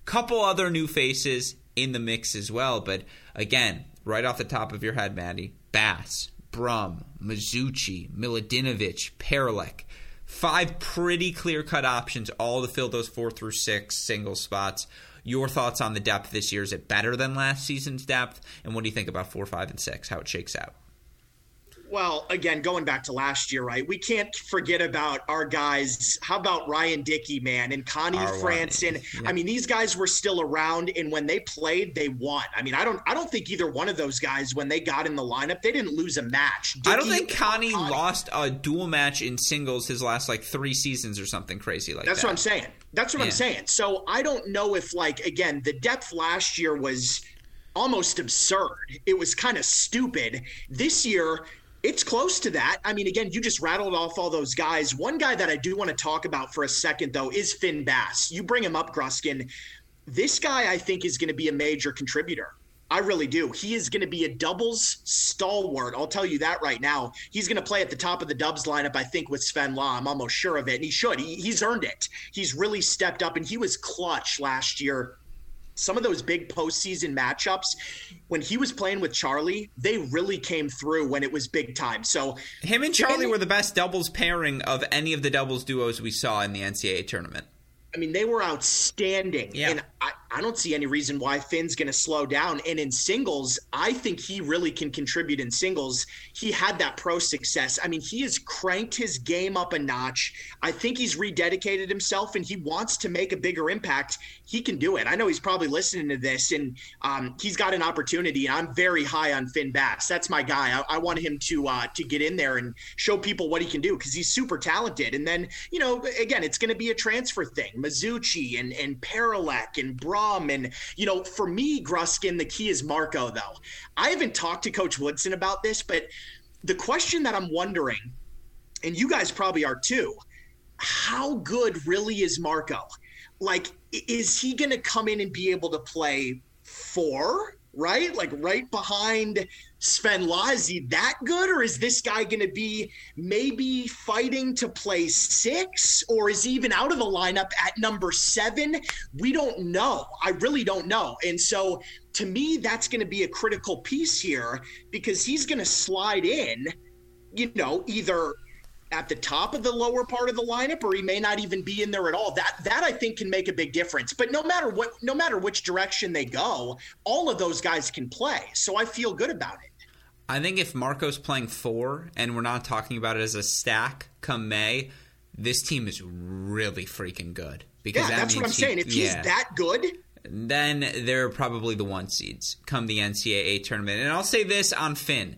Couple other new faces in the mix as well, but again, right off the top of your head, Maddie, Bass, Brumm, Mazzuchi, Miladinovic, Paroulek. Five pretty clear cut options, all to fill those four through six single spots. Your thoughts on the depth this year? Is it better than last season's depth? And what do you think about four, five, and six? How it shakes out? Well, again, going back to last year, right? We can't forget about our guys. How about Ryan Dickey, man, and Connie our Franson? Yeah. I mean, these guys were still around, and when they played, they won. I mean, I don't, I don't think either one of those guys, when they got in the lineup, they didn't lose a match. Dickey, I don't think Connie, Connie, lost a dual match in singles his last like three seasons or something crazy like That's that. That's what I'm saying. That's what yeah. I'm saying. So I don't know if like again the depth last year was almost absurd. It was kind of stupid. This year, it's close to that. I mean, again, you just rattled off all those guys. One guy that I do want to talk about for a second, though, is Finn Bass. You bring him up, Gruskin. This guy, I think, is going to be a major contributor. I really do. He is going to be a doubles stalwart. I'll tell you that right now. He's going to play at the top of the Dubs lineup, I think, with Sven Lah. I'm almost sure of it. And he should. He, he's earned it. He's really stepped up, and he was clutch last year some of those big postseason matchups, when he was playing with Charlie, they really came through when it was big time. So him and Charlie were the best doubles pairing of any of the doubles duos we saw in the NCAA tournament. I mean, they were outstanding. Yeah. And I, I don't see any reason why Finn's going to slow down. And in singles, I think he really can contribute in singles. He had that pro success. I mean, he has cranked his game up a notch. I think he's rededicated himself and he wants to make a bigger impact. He can do it. I know he's probably listening to this and um, he's got an opportunity. And I'm very high on Finn Bass. That's my guy. I, I want him to uh, to get in there and show people what he can do because he's super talented. And then, you know, again, it's going to be a transfer thing. Mazzuchi and, and Paroulek and Bro and, you know, for me, Gruskin, the key is Marco, though. I haven't talked to Coach Woodson about this, but the question that I'm wondering, and you guys probably are too, how good really is Marco? Like, is he going to come in and be able to play four? right? Like right behind Sven he that good, or is this guy going to be maybe fighting to play six, or is he even out of the lineup at number seven? We don't know. I really don't know. And so to me, that's going to be a critical piece here because he's going to slide in, you know, either at the top of the lower part of the lineup or he may not even be in there at all that that i think can make a big difference but no matter what no matter which direction they go all of those guys can play so i feel good about it i think if Marco's playing four and we're not talking about it as a stack come may this team is really freaking good because yeah, that that's what i'm he, saying if he's that good then they're probably the one seeds come the ncaa tournament and i'll say this on finn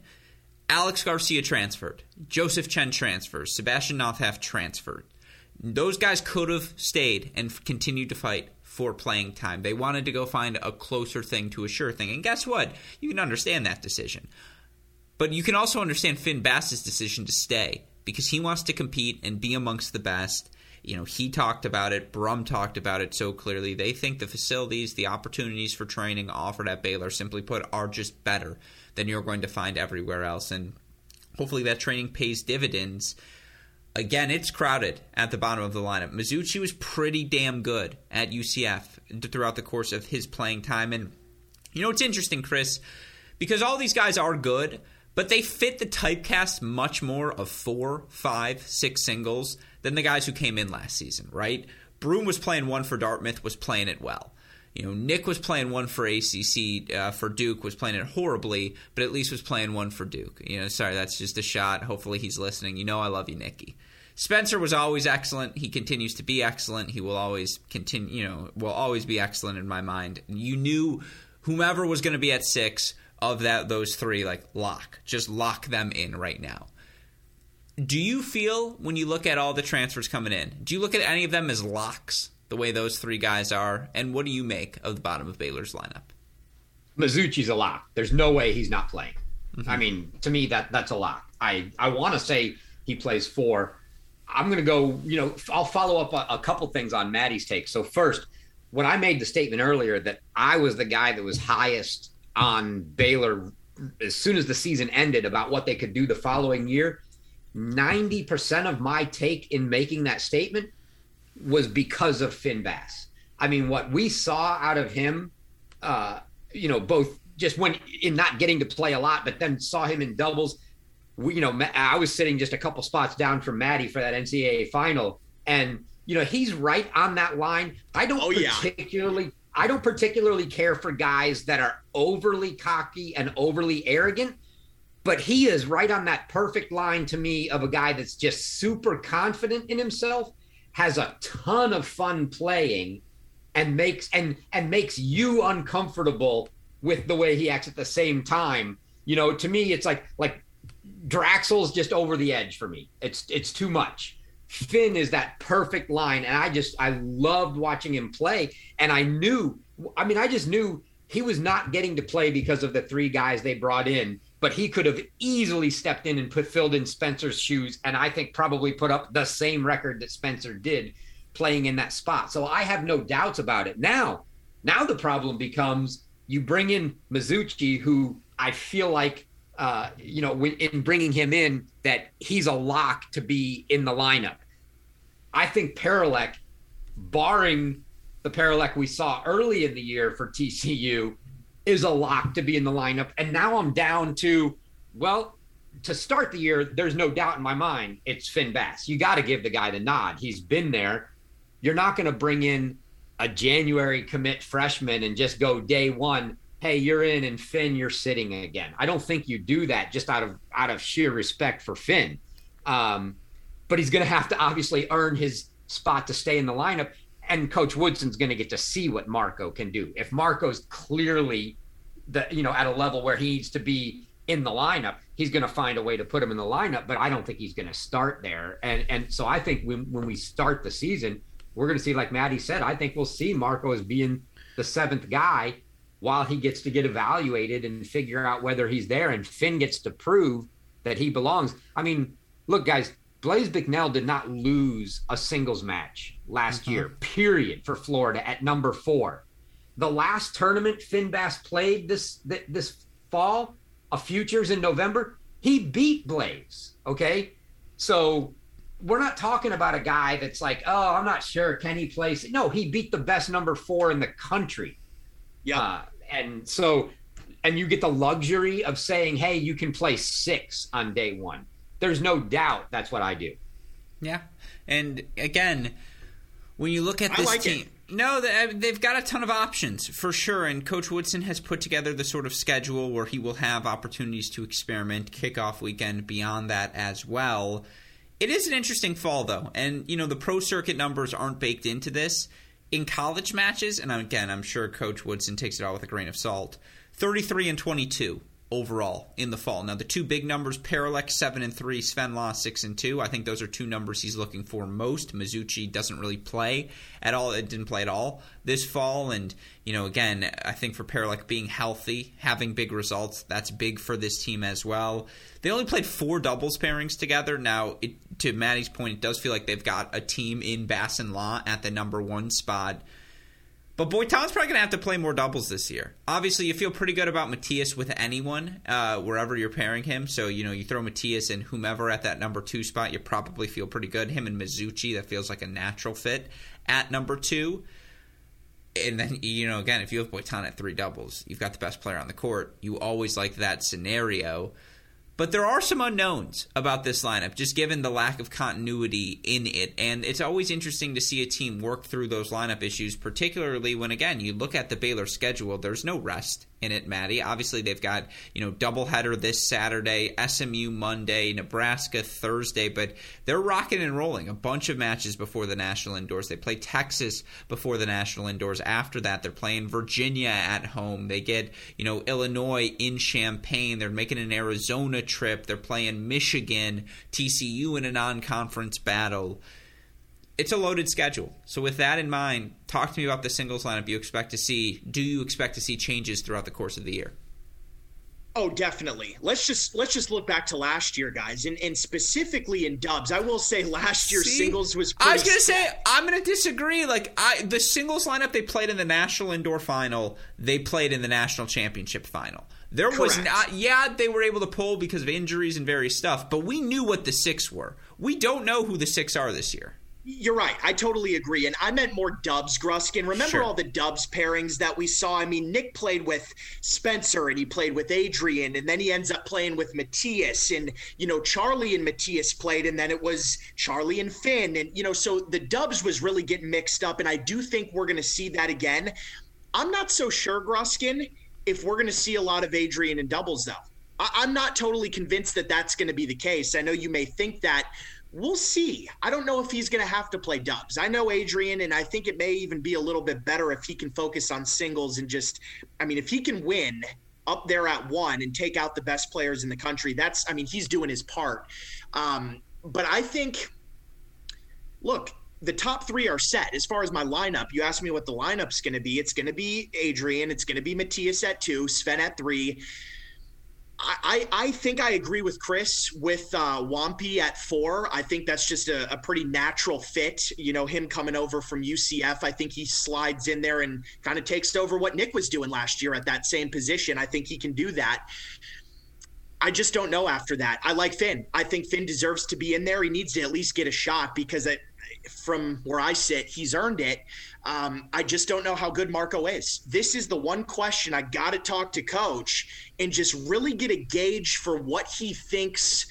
Alex Garcia transferred. Joseph Chen transfers. Sebastian Nothdurft transferred. Those guys could have stayed and continued to fight for playing time. They wanted to go find a closer thing to a sure thing. And guess what? You can understand that decision. But you can also understand Finn Bass's decision to stay because he wants to compete and be amongst the best. You know, he talked about it. Brumm talked about it so clearly. They think the facilities, the opportunities for training offered at Baylor, simply put, are just better than you're going to find everywhere else. And hopefully that training pays dividends. Again, it's crowded at the bottom of the lineup. Mazzuchi was pretty damn good at UCF throughout the course of his playing time. And, you know, it's interesting, Chris, because all these guys are good, but they fit the typecast much more of four, five, six singles than the guys who came in last season, right? Broom was playing one for Dartmouth, was playing it well. You know, Nick was playing one for ACC uh, for Duke, was playing it horribly, but at least was playing one for Duke. You know, sorry, that's just a shot. Hopefully he's listening. You know, I love you, Nicky. Spencer was always excellent. He continues to be excellent. He will always continue, you know, will always be excellent in my mind. You knew whomever was going to be at six of that those three, like lock, just lock them in right now. Do you feel when you look at all the transfers coming in, do you look at any of them as locks? the way those three guys are? And what do you make of the bottom of Baylor's lineup? Mazzuchi's a lock. There's no way he's not playing. Mm-hmm. I mean, to me, that that's a lock. I I want to say he plays four. I'm going to go. You know, I'll follow up a, a couple things on Maddie's take. So first, when I made the statement earlier that I was the guy that was highest on Baylor as soon as the season ended about what they could do the following year, 90% of my take in making that statement was because of Finn Bass. I mean, what we saw out of him, uh, you know, both just when in not getting to play a lot, but then saw him in doubles. We, you know, I was sitting just a couple spots down from Maddie for that NCAA final, and you know, he's right on that line. I don't oh, particularly, yeah. I don't particularly care for guys that are overly cocky and overly arrogant, but he is right on that perfect line to me of a guy that's just super confident in himself has a ton of fun playing and makes and and makes you uncomfortable with the way he acts at the same time. You know, to me it's like like Draxl's just over the edge for me. It's it's too much. Finn is that perfect line and I just I loved watching him play and I knew I mean I just knew he was not getting to play because of the three guys they brought in but he could have easily stepped in and put filled in Spencer's shoes, and I think probably put up the same record that Spencer did playing in that spot. So I have no doubts about it. Now, now the problem becomes you bring in Mazzuchi, who I feel like, uh, you know, in bringing him in, that he's a lock to be in the lineup. I think Paroulek, barring the Paroulek we saw early in the year for TCU, is a lock to be in the lineup. And now I'm down to, well, to start the year, there's no doubt in my mind it's Finn Bass. You got to give the guy the nod. He's been there. You're not going to bring in a January commit freshman and just go day one. Hey, you're in, and Finn, you're sitting again. I don't think you do that just out of out of sheer respect for Finn. Um, but he's going to have to obviously earn his spot to stay in the lineup and Coach Woodson's going to get to see what Marco can do. If Marco's clearly the you know at a level where he needs to be in the lineup, he's going to find a way to put him in the lineup. But I don't think he's going to start there. And and so I think when when we start the season, we're going to see, like Maddie said, I think we'll see Marco as being the seventh guy while he gets to get evaluated and figure out whether he's there. And Finn gets to prove that he belongs. I mean, look, guys, Blaise Bicknell did not lose a singles match last uh-huh. year, period, for Florida at number four. The last tournament Finn Bass played this this fall, a futures in November, he beat Blaise. Okay, so we're not talking about a guy that's like, oh, I'm not sure, can he play? No, he beat the best number four in the country. Yeah, uh, and so, and you get the luxury of saying, hey, you can play six on day one there's no doubt that's what I do. Yeah, and again, when you look at this like team. It. No, they've got a ton of options for sure, and Coach Woodson has put together the sort of schedule where he will have opportunities to experiment kickoff weekend beyond that as well. It is an interesting fall though, and you know the pro circuit numbers aren't baked into this in college matches, and again, I'm sure Coach Woodson takes it all with a grain of salt. 33 and 22 overall in the fall. Now the two big numbers, Paroulek seven and three, Sven Lah six and two. I think those are two numbers he's looking for most. Mazzuchi doesn't really play at all. It didn't play at all this fall, and you know again, I think for Paroulek being healthy, having big results, that's big for this team as well. They only played four doubles pairings together. Now, it, to Maddie's point, it does feel like they've got a team in Bass and Lah at the number one spot but Boitan's probably going to have to play more doubles this year. Obviously, you feel pretty good about Matthias with anyone, uh, wherever you're pairing him. So, you know, you throw Matthias and whomever at that number two spot, you probably feel pretty good. Him and Mazzuchi, that feels like a natural fit at number two. And then, you know, again, if you have Boitan at three doubles, you've got the best player on the court. You always like that scenario. But there are some unknowns about this lineup, just given the lack of continuity in it. And it's always interesting to see a team work through those lineup issues, particularly when, again, you look at the Baylor schedule, there's no rest in it, Maddie. Obviously, they've got, you know, doubleheader this Saturday, SMU Monday, Nebraska Thursday, but they're rocking and rolling a bunch of matches before the national indoors. They play Texas before the national indoors. After that, they're playing Virginia at home. They get, you know, Illinois in Champaign. They're making an Arizona trip. They're playing Michigan, TCU in a non conference battle it's a loaded schedule. So with that in mind, talk to me about the singles lineup you expect to see. Do you expect to see changes throughout the course of the year? Oh, definitely. Let's just let's just look back to last year, guys, and, and specifically in dubs. I will say last year's See, singles was. I was gonna say I'm gonna disagree. Like I, the singles lineup they played in the national indoor final, they played in the national championship final. There Correct. was not. Yeah, they were able to pull because of injuries and various stuff, but we knew what the six were. We don't know who the six are this year. You're right. I totally agree. And I meant more dubs, Gruskin. Remember sure. all the dubs pairings that we saw? I mean, Nick played with Spencer and he played with Adrian, and then he ends up playing with Matthias. And, you know, Charlie and Matthias played, and then it was Charlie and Finn. And, you know, so the dubs was really getting mixed up. And I do think we're going to see that again. I'm not so sure, Gruskin, if we're going to see a lot of Adrian in doubles, though. I- I'm not totally convinced that that's going to be the case. I know you may think that we'll see. I don't know if he's going to have to play dubs. I know Adrian, and I think it may even be a little bit better if he can focus on singles and just, I mean, if he can win up there at one and take out the best players in the country, that's, I mean, he's doing his part. Um, but I think, look, the top three are set. As far as my lineup, you asked me what the lineup's going to be. It's going to be Adrian. It's going to be Matthias at two, Sven at three. I, I think I agree with Chris with uh, Wampi at four. I think that's just a, a, pretty natural fit. You know, him coming over from UCF, I think he slides in there and kind of takes over what Nick was doing last year at that same position. I think he can do that. I just don't know after that. I like Finn. I think Finn deserves to be in there. He needs to at least get a shot because it, from where I sit, he's earned it. Um, I just don't know how good Marco is. This is the one question I got to talk to coach and just really get a gauge for what he thinks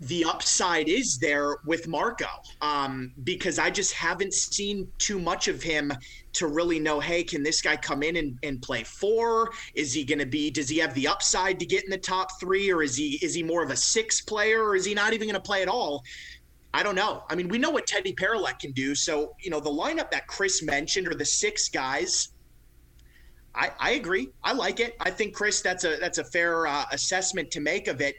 the upside is there with Marco um, because I just haven't seen too much of him to really know, hey, can this guy come in and, and play four? Is he going to be? Does he have the upside to get in the top three, or is he is he more of a six player, or is he not even going to play at all? I don't know. I mean, we know what Teddy Paroulek can do. So, you know, the lineup that Chris mentioned or the six guys, I, I agree. I like it. I think Chris, that's a that's a fair uh, assessment to make of it.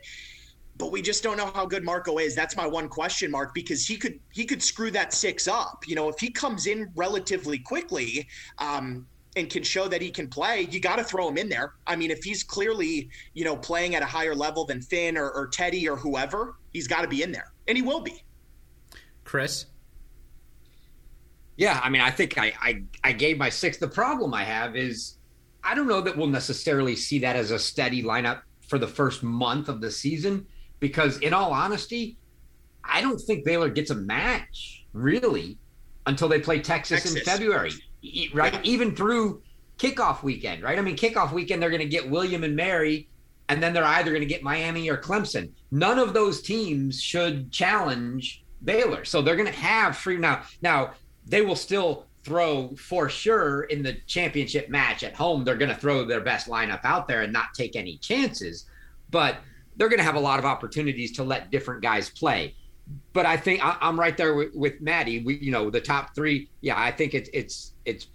But we just don't know how good Marco is. That's my one question mark because he could he could screw that six up. You know, if he comes in relatively quickly, um, and can show that he can play, you got to throw him in there. I mean, if he's clearly, you know, playing at a higher level than Finn or, or Teddy or whoever, he's got to be in there, and he will be. Chris? Yeah, I mean, I think I, I I gave my six. The problem I have is I don't know that we'll necessarily see that as a steady lineup for the first month of the season because, in all honesty, I don't think Baylor gets a match really until they play Texas, Texas. in February, right? Yeah. Even through kickoff weekend, right? I mean, kickoff weekend they're going to get William and Mary, and then they're either going to get Miami or Clemson. None of those teams should challenge Baylor. So they're going to have free now. Now they will still throw for sure in the championship match at home. They're going to throw their best lineup out there and not take any chances, but they're going to have a lot of opportunities to let different guys play. But I think I, am right there with, with Maddie. We, you know, the top three. Yeah, I think it's it's it's.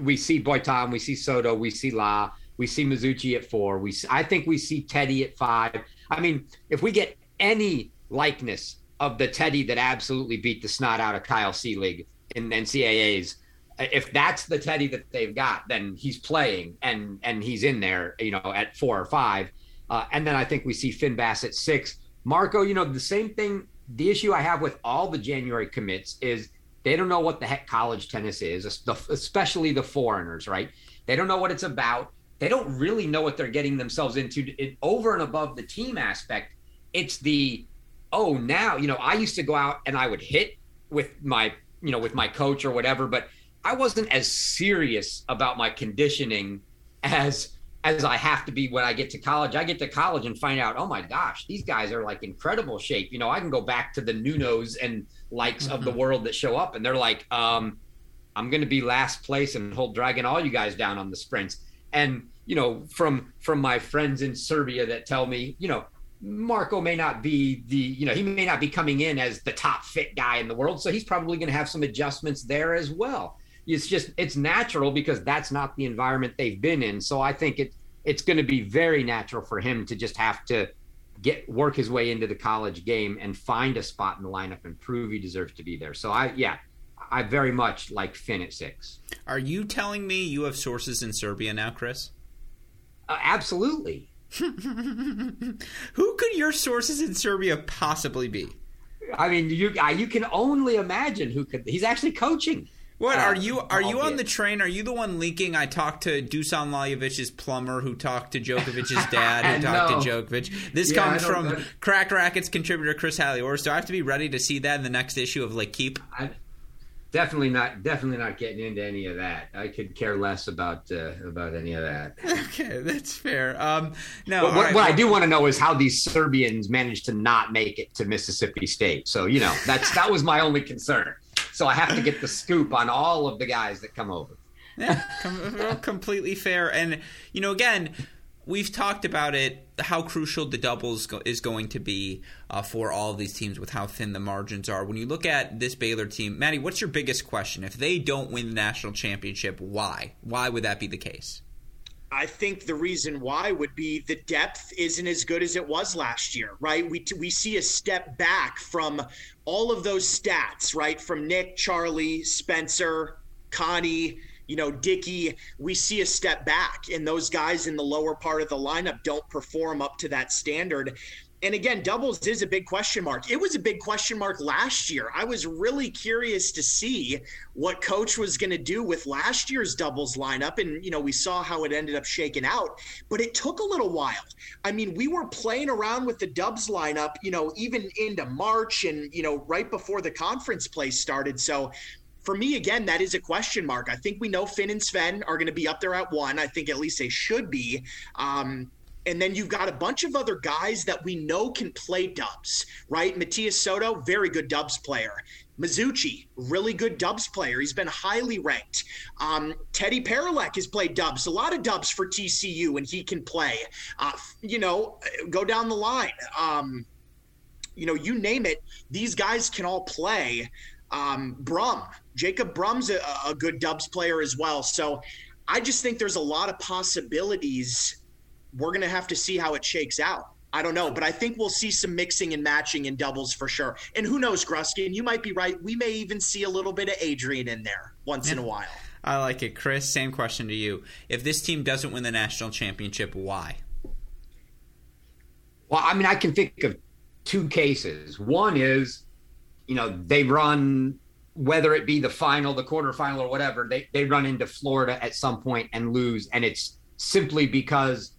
We see Boitan, we see Soto, we see Lah, we We see Mazzuchi at four. We I think we see Teddy at five. I mean, if we get any likeness of the Teddy that absolutely beat the snot out of Kyle Seelig in NCAA's, if that's the Teddy that they've got, then he's playing and and he's in there, you know, at four or five. Uh, and then I think we see Finn Bass at six. Marco, you know, the same thing. The issue I have with all the January commits is they don't know what the heck college tennis is, especially the foreigners, right? They don't know what it's about. They don't really know what they're getting themselves into. It, over and above the team aspect, it's the oh now you know I used to go out and I would hit with my you know with my coach or whatever, but I wasn't as serious about my conditioning as as I have to be when I get to college. I get to college and find out, oh my gosh, these guys are like incredible shape. You know, I can go back to the Nunos and likes mm-hmm. of the mm-hmm. world that show up, and they're like, um, I'm going to be last place and hold dragging all you guys down on the sprints. And you know, from from my friends in Serbia that tell me, you know, Marco may not be the, you know, he may not be coming in as the top fit guy in the world, so he's probably going to have some adjustments there as well. It's just it's natural because that's not the environment they've been in. So I think it it's going to be very natural for him to just have to get work his way into the college game and find a spot in the lineup and prove he deserves to be there. So I yeah, I very much like Finn at six. Are you telling me you have sources in Serbia now, Chris? Uh, absolutely. Who could your sources in Serbia possibly be? I mean, you you can only imagine who could. He's actually coaching. What uh, are you? Are you on the train? Are you the one leaking? I talked to Dusan Lajović's plumber, who talked to Djokovic's dad, who talked no. to Djokovic. This yeah, comes from know. Cracked Racquets contributor Chris Halioris. Do I have to be ready to see that in the next issue of L'Equipe? I, definitely not. Definitely not getting into any of that. I could care less about uh, about any of that. Okay, that's fair. Um, no, what, right. what I do want to know is how these Serbians managed to not make it to Mississippi State. So you know, that's that was my only concern. So I have to get the scoop on all of the guys that come over. Yeah, completely fair. And you know, again, we've talked about it how crucial the doubles go- is going to be uh, for all of these teams with how thin the margins are. When you look at this Baylor team, Maddie, what's your biggest question? If they don't win the national championship, why? Why would that be the case? I think the reason why would be the depth isn't as good as it was last year, right? We we see a step back from all of those stats, right? From Nick, Charlie, Spencer, Connie, you know, Dickey, we see a step back, and those guys in the lower part of the lineup don't perform up to that standard and again, doubles is a big question mark. It was a big question mark last year. I was really curious to see what coach was going to do with last year's doubles lineup. And, you know, we saw how it ended up shaking out, but it took a little while. I mean, we were playing around with the dubs lineup, you know, even into March and, you know, right before the conference play started. So, for me, again, that is a question mark. I think we know Finn and Sven are going to be up there at one. I think at least they should be. Um, and then you've got a bunch of other guys that we know can play dubs, right? Matias Soto, very good dubs player. Mazzuchi, really good dubs player. He's been highly ranked. Um, Teddy Paroulek has played dubs, a lot of dubs for TCU, and he can play. Uh, you know, go down the line. Um, you know, you name it, these guys can all play. Um, Brumm, Jacob Brumm's a, a good dubs player as well. So I just think there's a lot of possibilities we're going to have to see how it shakes out. I don't know, but I think we'll see some mixing and matching in doubles for sure. And who knows, Gruskin, you might be right. We may even see a little bit of Adrian in there once yeah. in a while. I like it. Chris, same question to you. If this team doesn't win the national championship, why? Well, I mean, I can think of two cases. One is, you know, they run whether it be the final, the quarterfinal, or whatever, they, they run into Florida at some point and lose. And it's simply because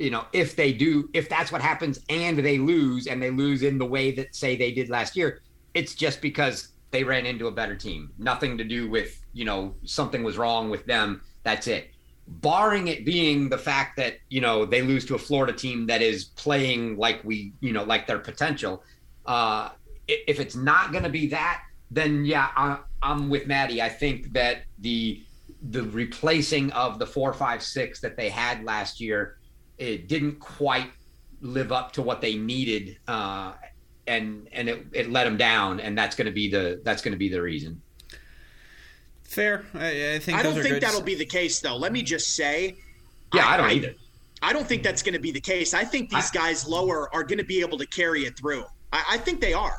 you know, if they do, if that's what happens and they lose and they lose in the way that say they did last year, it's just because they ran into a better team. Nothing to do with, you know, something was wrong with them. That's it. Barring it being the fact that, you know, they lose to a Florida team that is playing like we, you know, like their potential. Uh, if it's not going to be that, then yeah, I, I'm with Maddie. I think that the the replacing of the four, five, six that they had last year it didn't quite live up to what they needed, uh, and and it, it let them down, and that's going to be the that's going to be the reason. Fair, I, I think. I don't think good. that'll be the case, though. Let me just say, Yeah, I, I don't either. I don't think that's going to be the case. I think these guys lower are going to be able to carry it through. I, I think they are.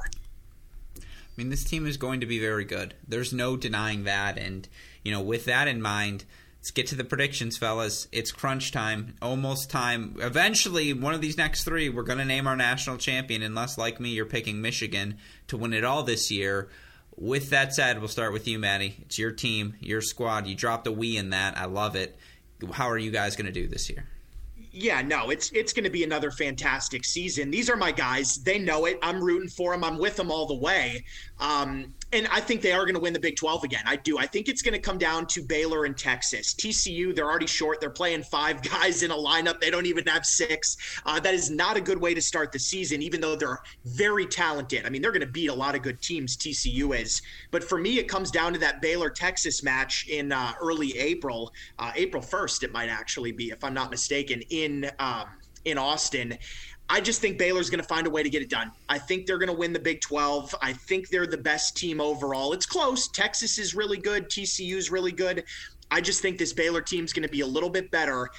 I mean, this team is going to be very good. There's no denying that. And, you know, with that in mind, let's get to the predictions, fellas. It's crunch time, almost time. Eventually, one of these next three, we're going to name our national champion, unless, like me, you're picking Michigan to win it all this year. With that said, we'll start with you, Maddie. It's your team, your squad. You dropped a we in that. I love it. How are you guys going to do this year? Yeah, no, it's it's going to be another fantastic season. These are my guys; they know it. I'm rooting for them. I'm with them all the way. Um, and I think they are going to win the Big 12 again. I do. I think it's going to come down to Baylor and Texas. TCU, they're already short. They're playing five guys in a lineup. They don't even have six. Uh, that is not a good way to start the season, even though they're very talented. I mean, they're going to beat a lot of good teams, TCU is. But for me, it comes down to that Baylor Texas match in uh, early April, uh, April 1st, it might actually be, if I'm not mistaken, in. Um, in Austin. I just think Baylor's going to find a way to get it done. I think they're going to win the Big 12. I think they're the best team overall. It's close. Texas is really good. TCU is really good. I just think this Baylor team's going to be a little bit better.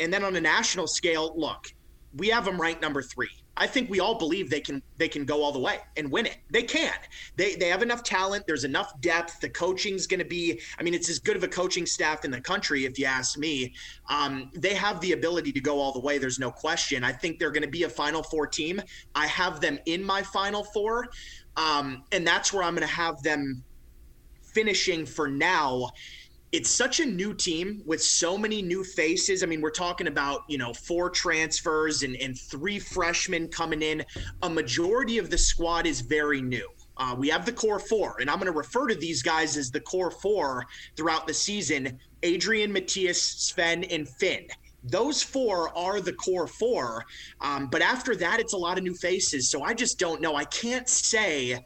And then on a national scale, look, we have them ranked number three. I think we all believe they can they can go all the way and win it. They can. They they have enough talent. There's enough depth. The coaching's going to be. I mean, it's as good of a coaching staff in the country, if you ask me. Um, they have the ability to go all the way. There's no question. I think they're going to be a Final Four team. I have them in my Final Four, um, and that's where I'm going to have them finishing for now it's such a new team with so many new faces. I mean, we're talking about, you know, four transfers and, and three freshmen coming in. A majority of the squad is very new. Uh, we have the core four, and I'm going to refer to these guys as the core four throughout the season Adrian, Matthias, Sven, and Finn. Those four are the core four. Um, but after that, it's a lot of new faces. So I just don't know. I can't say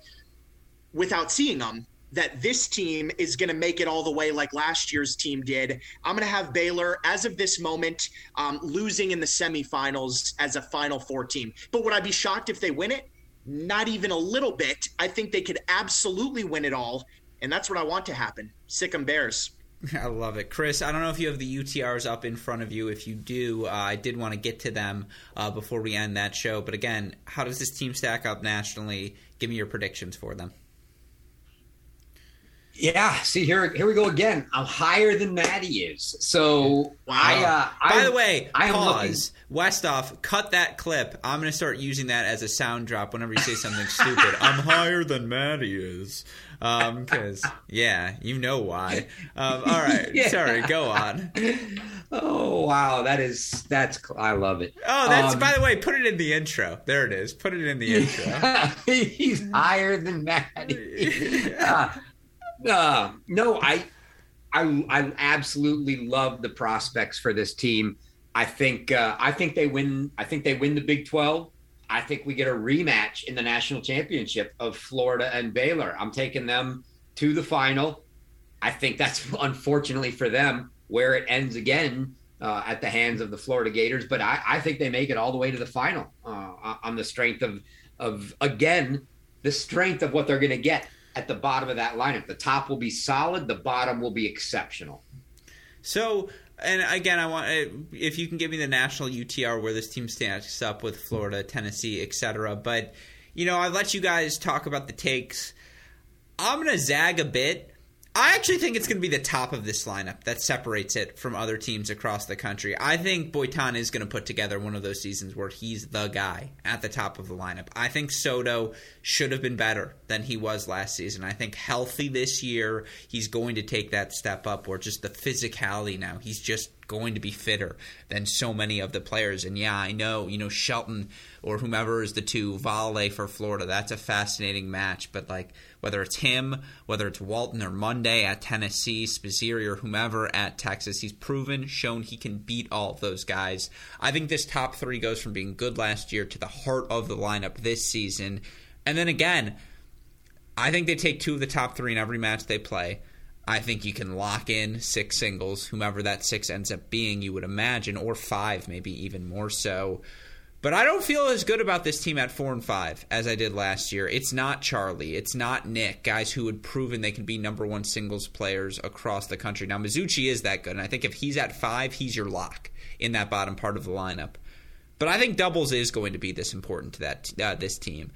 without seeing them that this team is going to make it all the way like last year's team did. I'm going to have Baylor, as of this moment, um, losing in the semifinals as a Final Four team. But would I be shocked if they win it? Not even a little bit. I think they could absolutely win it all. And that's what I want to happen. Sick 'em Bears. I love it. Chris, I don't know if you have the UTRs up in front of you. If you do, uh, I did want to get to them uh, before we end that show. But again, how does this team stack up nationally? Give me your predictions for them. Yeah, see here, here we go again. I'm higher than Maddie is. So wow. I, uh, By I, the way, I pause. Westoff, cut that clip. I'm going to start using that as a sound drop whenever you say something stupid. I'm higher than Maddie is. Because, um, yeah, you know why. Um, all right. yeah. Sorry, go on. Oh, wow. That is, that's, I love it. Oh, that's, um, by the way, put it in the intro. There it is. Put it in the intro. He's higher than Maddie. Uh, uh, no, I, I, I absolutely love the prospects for this team. I think, uh, I think they win. I think they win the Big Twelve. I think we get a rematch in the national championship of Florida and Baylor. I'm taking them to the final. I think that's unfortunately for them where it ends again uh, at the hands of the Florida Gators. But I, I, think they make it all the way to the final uh, on the strength of of again the strength of what they're going to get at the bottom of that lineup. The top will be solid, the bottom will be exceptional. So, and again, I want eh, if you can give me the national UTR where this team stacks up with Florida, Tennessee, etc. But you know, I let you guys talk about the takes. I'm gonna zag a bit I actually think it's going to be the top of this lineup that separates it from other teams across the country. I think Boitan is going to put together one of those seasons where he's the guy at the top of the lineup. I think Soto should have been better than he was last season. I think healthy this year, he's going to take that step up or just the physicality now. He's just going to be fitter than so many of the players. And yeah, I know, you know, Shelton or whomever is the two, Vale for Florida, that's a fascinating match. But like, whether it's him, whether it's Walton or Monday at Tennessee, Spizzirri or whomever at Texas, he's proven, shown he can beat all of those guys. I think this top three goes from being good last year to the heart of the lineup this season. And then again, I think they take two of the top three in every match they play. I think you can lock in six singles, whomever that six ends up being, you would imagine, or five, maybe even more so. But I don't feel as good about this team at four and five as I did last year. It's not Charlie. It's not Nick, guys who had proven they can be number one singles players across the country. Now Mazzuchi is that good, and I think if he's at five, he's your lock in that bottom part of the lineup. But I think doubles is going to be this important to that uh, this team,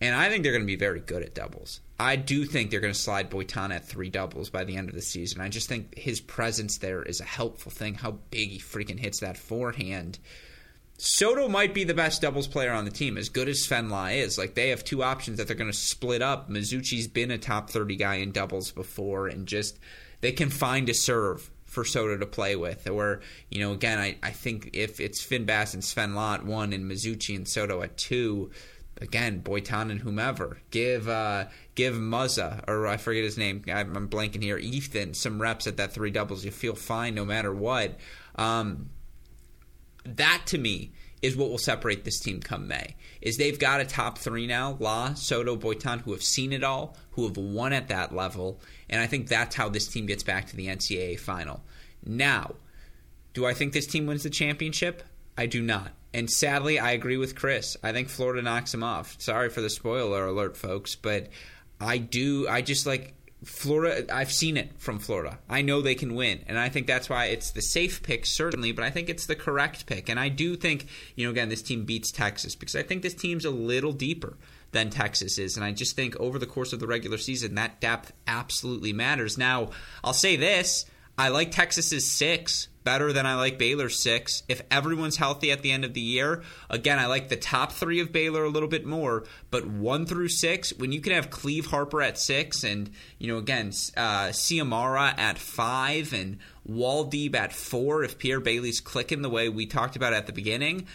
and I think they're going to be very good at doubles. I do think they're going to slide Boitan at three doubles by the end of the season. I just think his presence there is a helpful thing. How big he freaking hits that forehand Soto might be the best doubles player on the team, as good as Sven Lah is. Like they have two options that they're going to split up. Mazzuchi's been a top thirty guy in doubles before, and just they can find a serve for Soto to play with. Or you know, again, I, I think if it's Finn Bass and Sven Lah one, and Mizuchi and Soto at two, again, Boitan and whomever. Give uh, give Muzza or I forget his name. I'm blanking here. Ethan some reps at that three doubles. You feel fine no matter what. Um, that to me is what will separate this team come May. Is they've got a top three now, Lah, Soto, Boitan, who have seen it all, who have won at that level, and I think that's how this team gets back to the NCAA final. Now, do I think this team wins the championship? I do not. And sadly, I agree with Chris. I think Florida knocks them off. Sorry for the spoiler alert, folks, but I do. I just like Florida, I've seen it from Florida. I know they can win, and I think that's why it's the safe pick, certainly, but I think it's the correct pick. And I do think, you know, again, this team beats Texas because I think this team's a little deeper than Texas is. And I just think over the course of the regular season, that depth absolutely matters. Now, I'll say this I like Texas's six better than I like Baylor six. If everyone's healthy at the end of the year, again, I like the top three of Baylor a little bit more, but one through six, when you can have Cleeve Harper at six and, you know, again, uh, Ciamarra at five and Woldeab at four, if Pierre Bailey's clicking the way we talked about at the beginning,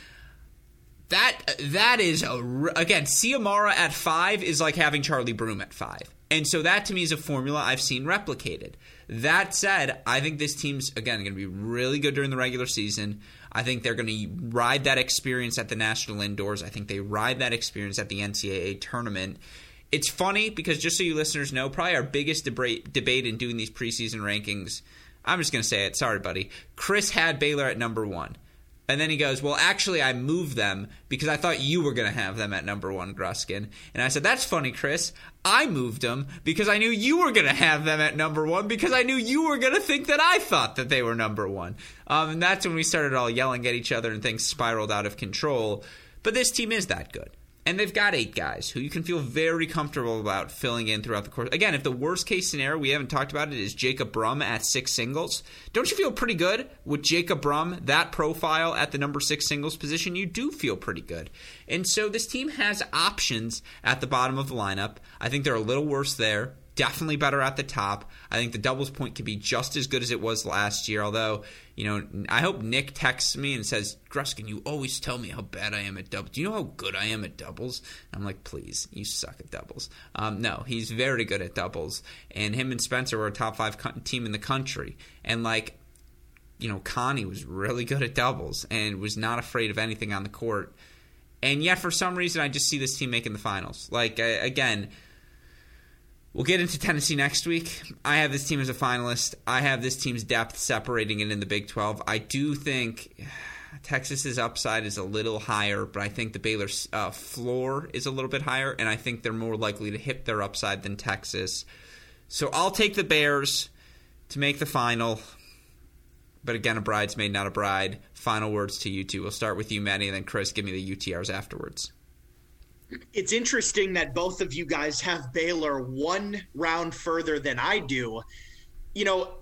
that that is a again Ciamarra at five is like having Charlie Broom at five, and so that to me is a formula I've seen replicated. That said, I think this team's again going to be really good during the regular season. I think they're going to ride that experience at the national indoors. I think they ride that experience at the NCAA tournament. It's funny because just so you listeners know, probably our biggest debate debate in doing these preseason rankings. I'm just going to say it. Sorry, buddy. Chris had Baylor at number one. And then he goes, Well, actually, I moved them because I thought you were going to have them at number one, Gruskin. And I said, That's funny, Chris. I moved them because I knew you were going to have them at number one because I knew you were going to think that I thought that they were number one. Um, and that's when we started all yelling at each other and things spiraled out of control. But this team is that good. And they've got eight guys who you can feel very comfortable about filling in throughout the course. Again, if the worst case scenario we haven't talked about it is Jacob Brumm at six singles, don't you feel pretty good with Jacob Brumm that profile at the number six singles position? You do feel pretty good. And so this team has options at the bottom of the lineup. I think they're a little worse there definitely better at the top. I think the doubles point could be just as good as it was last year. Although, you know, I hope Nick texts me and says, "Gruskin, you always tell me how bad I am at doubles. Do you know how good I am at doubles?" I'm like, "Please, you suck at doubles." Um, no, he's very good at doubles, and him and Spencer were a top five co- team in the country, and like. You know, Connie was really good at doubles and was not afraid of anything on the court. And yet, for some reason, I just see this team making the finals. Like, again, We'll get into Tennessee next week. I have this team as a finalist. I have this team's depth separating it in the Big 12. I do think Texas's upside is a little higher, but I think the Baylor uh, floor is a little bit higher, and I think they're more likely to hit their upside than Texas. So I'll take the Bears to make the final. But again, a bridesmaid, not a bride. Final words to you two. We'll start with you, Maddie, and then Chris, give me the UTRs afterwards it's interesting that both of you guys have Baylor one round further than I do. You know,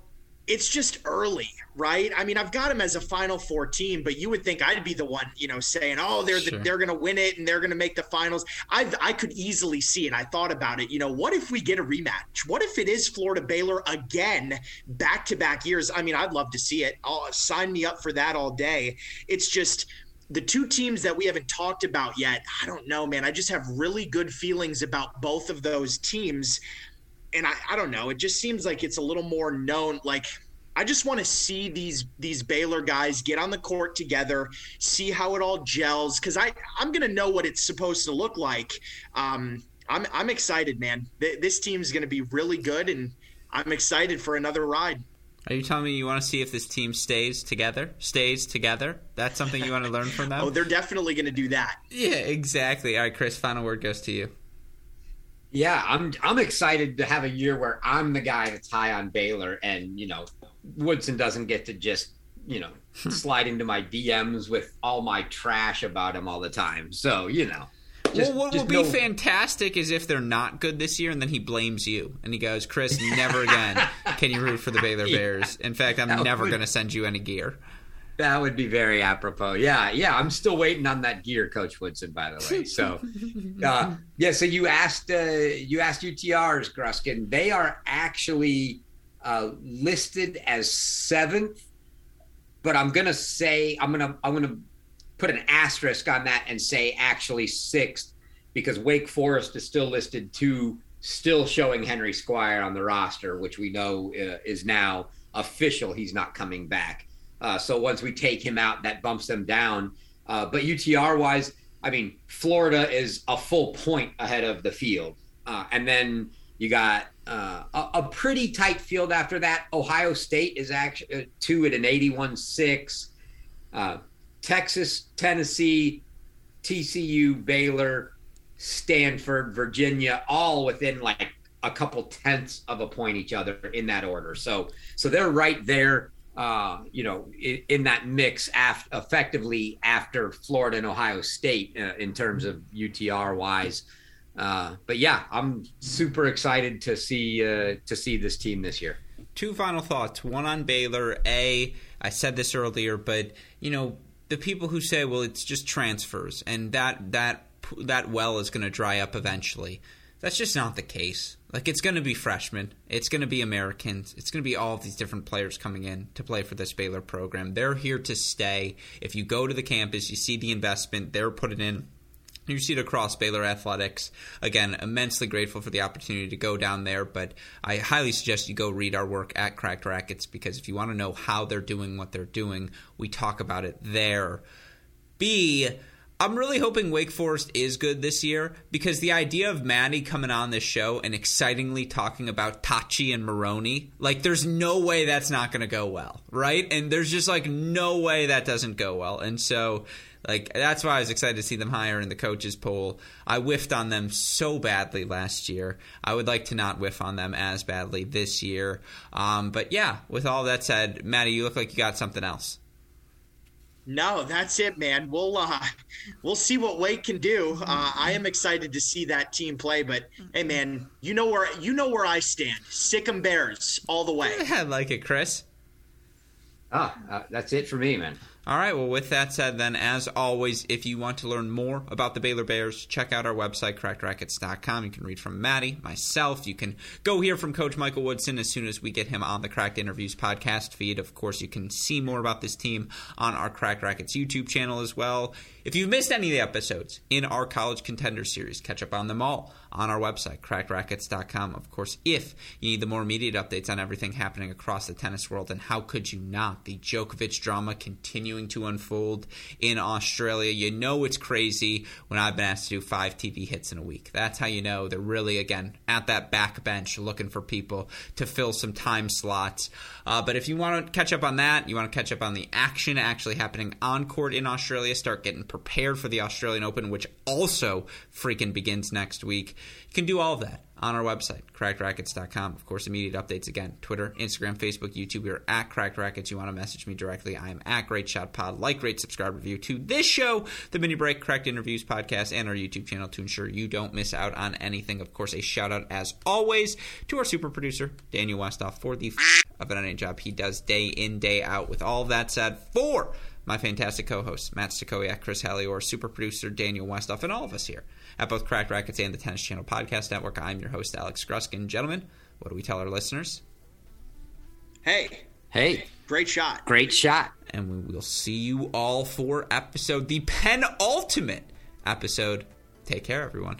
it's just early, right? I mean, I've got them as a Final Four team, but you would think I'd be the one, you know, saying, "Oh, they're sure. the, they're going to win it and they're going to make the finals." I I could easily see, and I thought about it. You know, what if we get a rematch? What if it is Florida Baylor again, back to back years? I mean, I'd love to see it. I'll sign me up for that all day. It's just the two teams that we haven't talked about yet, I don't know, man. I just have really good feelings about both of those teams. And I, I don't know. It just seems like it's a little more known. Like, I just want to see these these Baylor guys get on the court together, see how it all gels, because I I'm gonna know what it's supposed to look like. Um, I'm I'm excited, man. This team's gonna be really good, and I'm excited for another ride. Are you telling me you want to see if this team stays together? Stays together? That's something you want to learn from them? oh, they're definitely going to do that. Yeah, exactly. All right, Chris, final word goes to you. Yeah, I'm I'm excited to have a year where I'm the guy that's high on Baylor and, you know, Woodson doesn't get to just, you know, hmm. slide into my DMs with all my trash about him all the time. So, you know, just, well, what would be fantastic is if they're not good this year, and then he blames you, and he goes, "Chris, never again can you root for the Baylor Bears. In fact, I'm never going to send you any gear." That would be very apropos. Yeah, yeah. I'm still waiting on that gear, Coach Woodson. By the way, so uh, yeah. So you asked uh, you asked UTR's Gruskin. They are actually uh, listed as seventh, but I'm gonna say I'm gonna I'm gonna put an asterisk on that and say actually sixth because Wake Forest is still listed two, still showing Henry Squire on the roster, which we know uh, is now official. He's not coming back. Uh, so once we take him out, that bumps them down. Uh, but UTR wise, I mean, Florida is a full point ahead of the field. Uh, and then you got uh, a, a, pretty tight field after that. Ohio State is actually uh, two at an 81 6. Texas, Tennessee, TCU, Baylor, Stanford, Virginia, all within like a couple tenths of a point each other in that order. So so they're right there, uh, you know, in, in that mix af- effectively after Florida and Ohio State uh, in terms of UTR wise. Uh, but yeah, I'm super excited to see uh, to see this team this year. Two final thoughts. One on Baylor. A, I said this earlier, but you know the people who say, "Well, it's just transfers," and that that that well is going to dry up eventually. That's just not the case. Like it's going to be freshmen, it's going to be Americans, it's going to be all of these different players coming in to play for this Baylor program. They're here to stay. If you go to the campus, you see the investment they're putting in you see it across Baylor Athletics. Again, immensely grateful for the opportunity to go down there, but I highly suggest you go read our work at Cracked Racquets because if you want to know how they're doing what they're doing, we talk about it there. B, I'm really hoping Wake Forest is good this year because the idea of Maddie coming on this show and excitingly talking about Tachi and Maroney, like there's no way that's not going to go well, right? And there's just like no way that doesn't go well. And so like that's why I was excited to see them higher in the coaches poll. I whiffed on them so badly last year. I would like to not whiff on them as badly this year. Um, but yeah, with all that said, Maddie, you look like you got something else. No, that's it, man. We'll uh, we'll see what Wake can do. Uh, I am excited to see that team play, but hey, man, you know where you know where I stand. Sick 'em Bears all the way. I like it, Chris. Ah, uh, that's it for me, man. All right. Well, with that said, then, as always, if you want to learn more about the Baylor Bears, check out our website, crackedracquets.com. You can read from Maddie, myself. You can go hear from Coach Michael Woodson as soon as we get him on the Cracked Interviews podcast feed. Of course, you can see more about this team on our Cracked Racquets YouTube channel as well. If you've missed any of the episodes in our College Contender series, catch up on them all on our website, crackedracquets.com. Of course, if you need the more immediate updates on everything happening across the tennis world, and how could you not? The Djokovic drama continuing to unfold in Australia. You know it's crazy when I've been asked to do five TV hits in a week. That's how you know they're really, again, at that back bench looking for people to fill some time slots. Uh, but if you want to catch up on that, you want to catch up on the action actually happening on court in Australia, start getting prepared for the Australian Open, which also freaking begins next week. You can do all of that on our website, crackedracquets.com. Of course, immediate updates again Twitter, Instagram, Facebook, YouTube. We are at Cracked Racquets. You want to message me directly, I am at Great Shot Pod. Like, rate, subscribe, review to this show, the Mini Break Cracked Interviews podcast, and our YouTube channel to ensure you don't miss out on anything. Of course, a shout out as always to our super producer, Daniel Westoff, for the of an job he does day in, day out. With all that said, for my fantastic co-hosts, Matt Stachowiak, Chris Hallior, super producer Daniel Westoff, and all of us here at both Cracked Racquets and the Tennis Channel Podcast Network. I'm your host, Alex Gruskin. Gentlemen, what do we tell our listeners? Hey. Hey. Great shot. Great shot. And we will see you all for episode, the penultimate episode. Take care, everyone.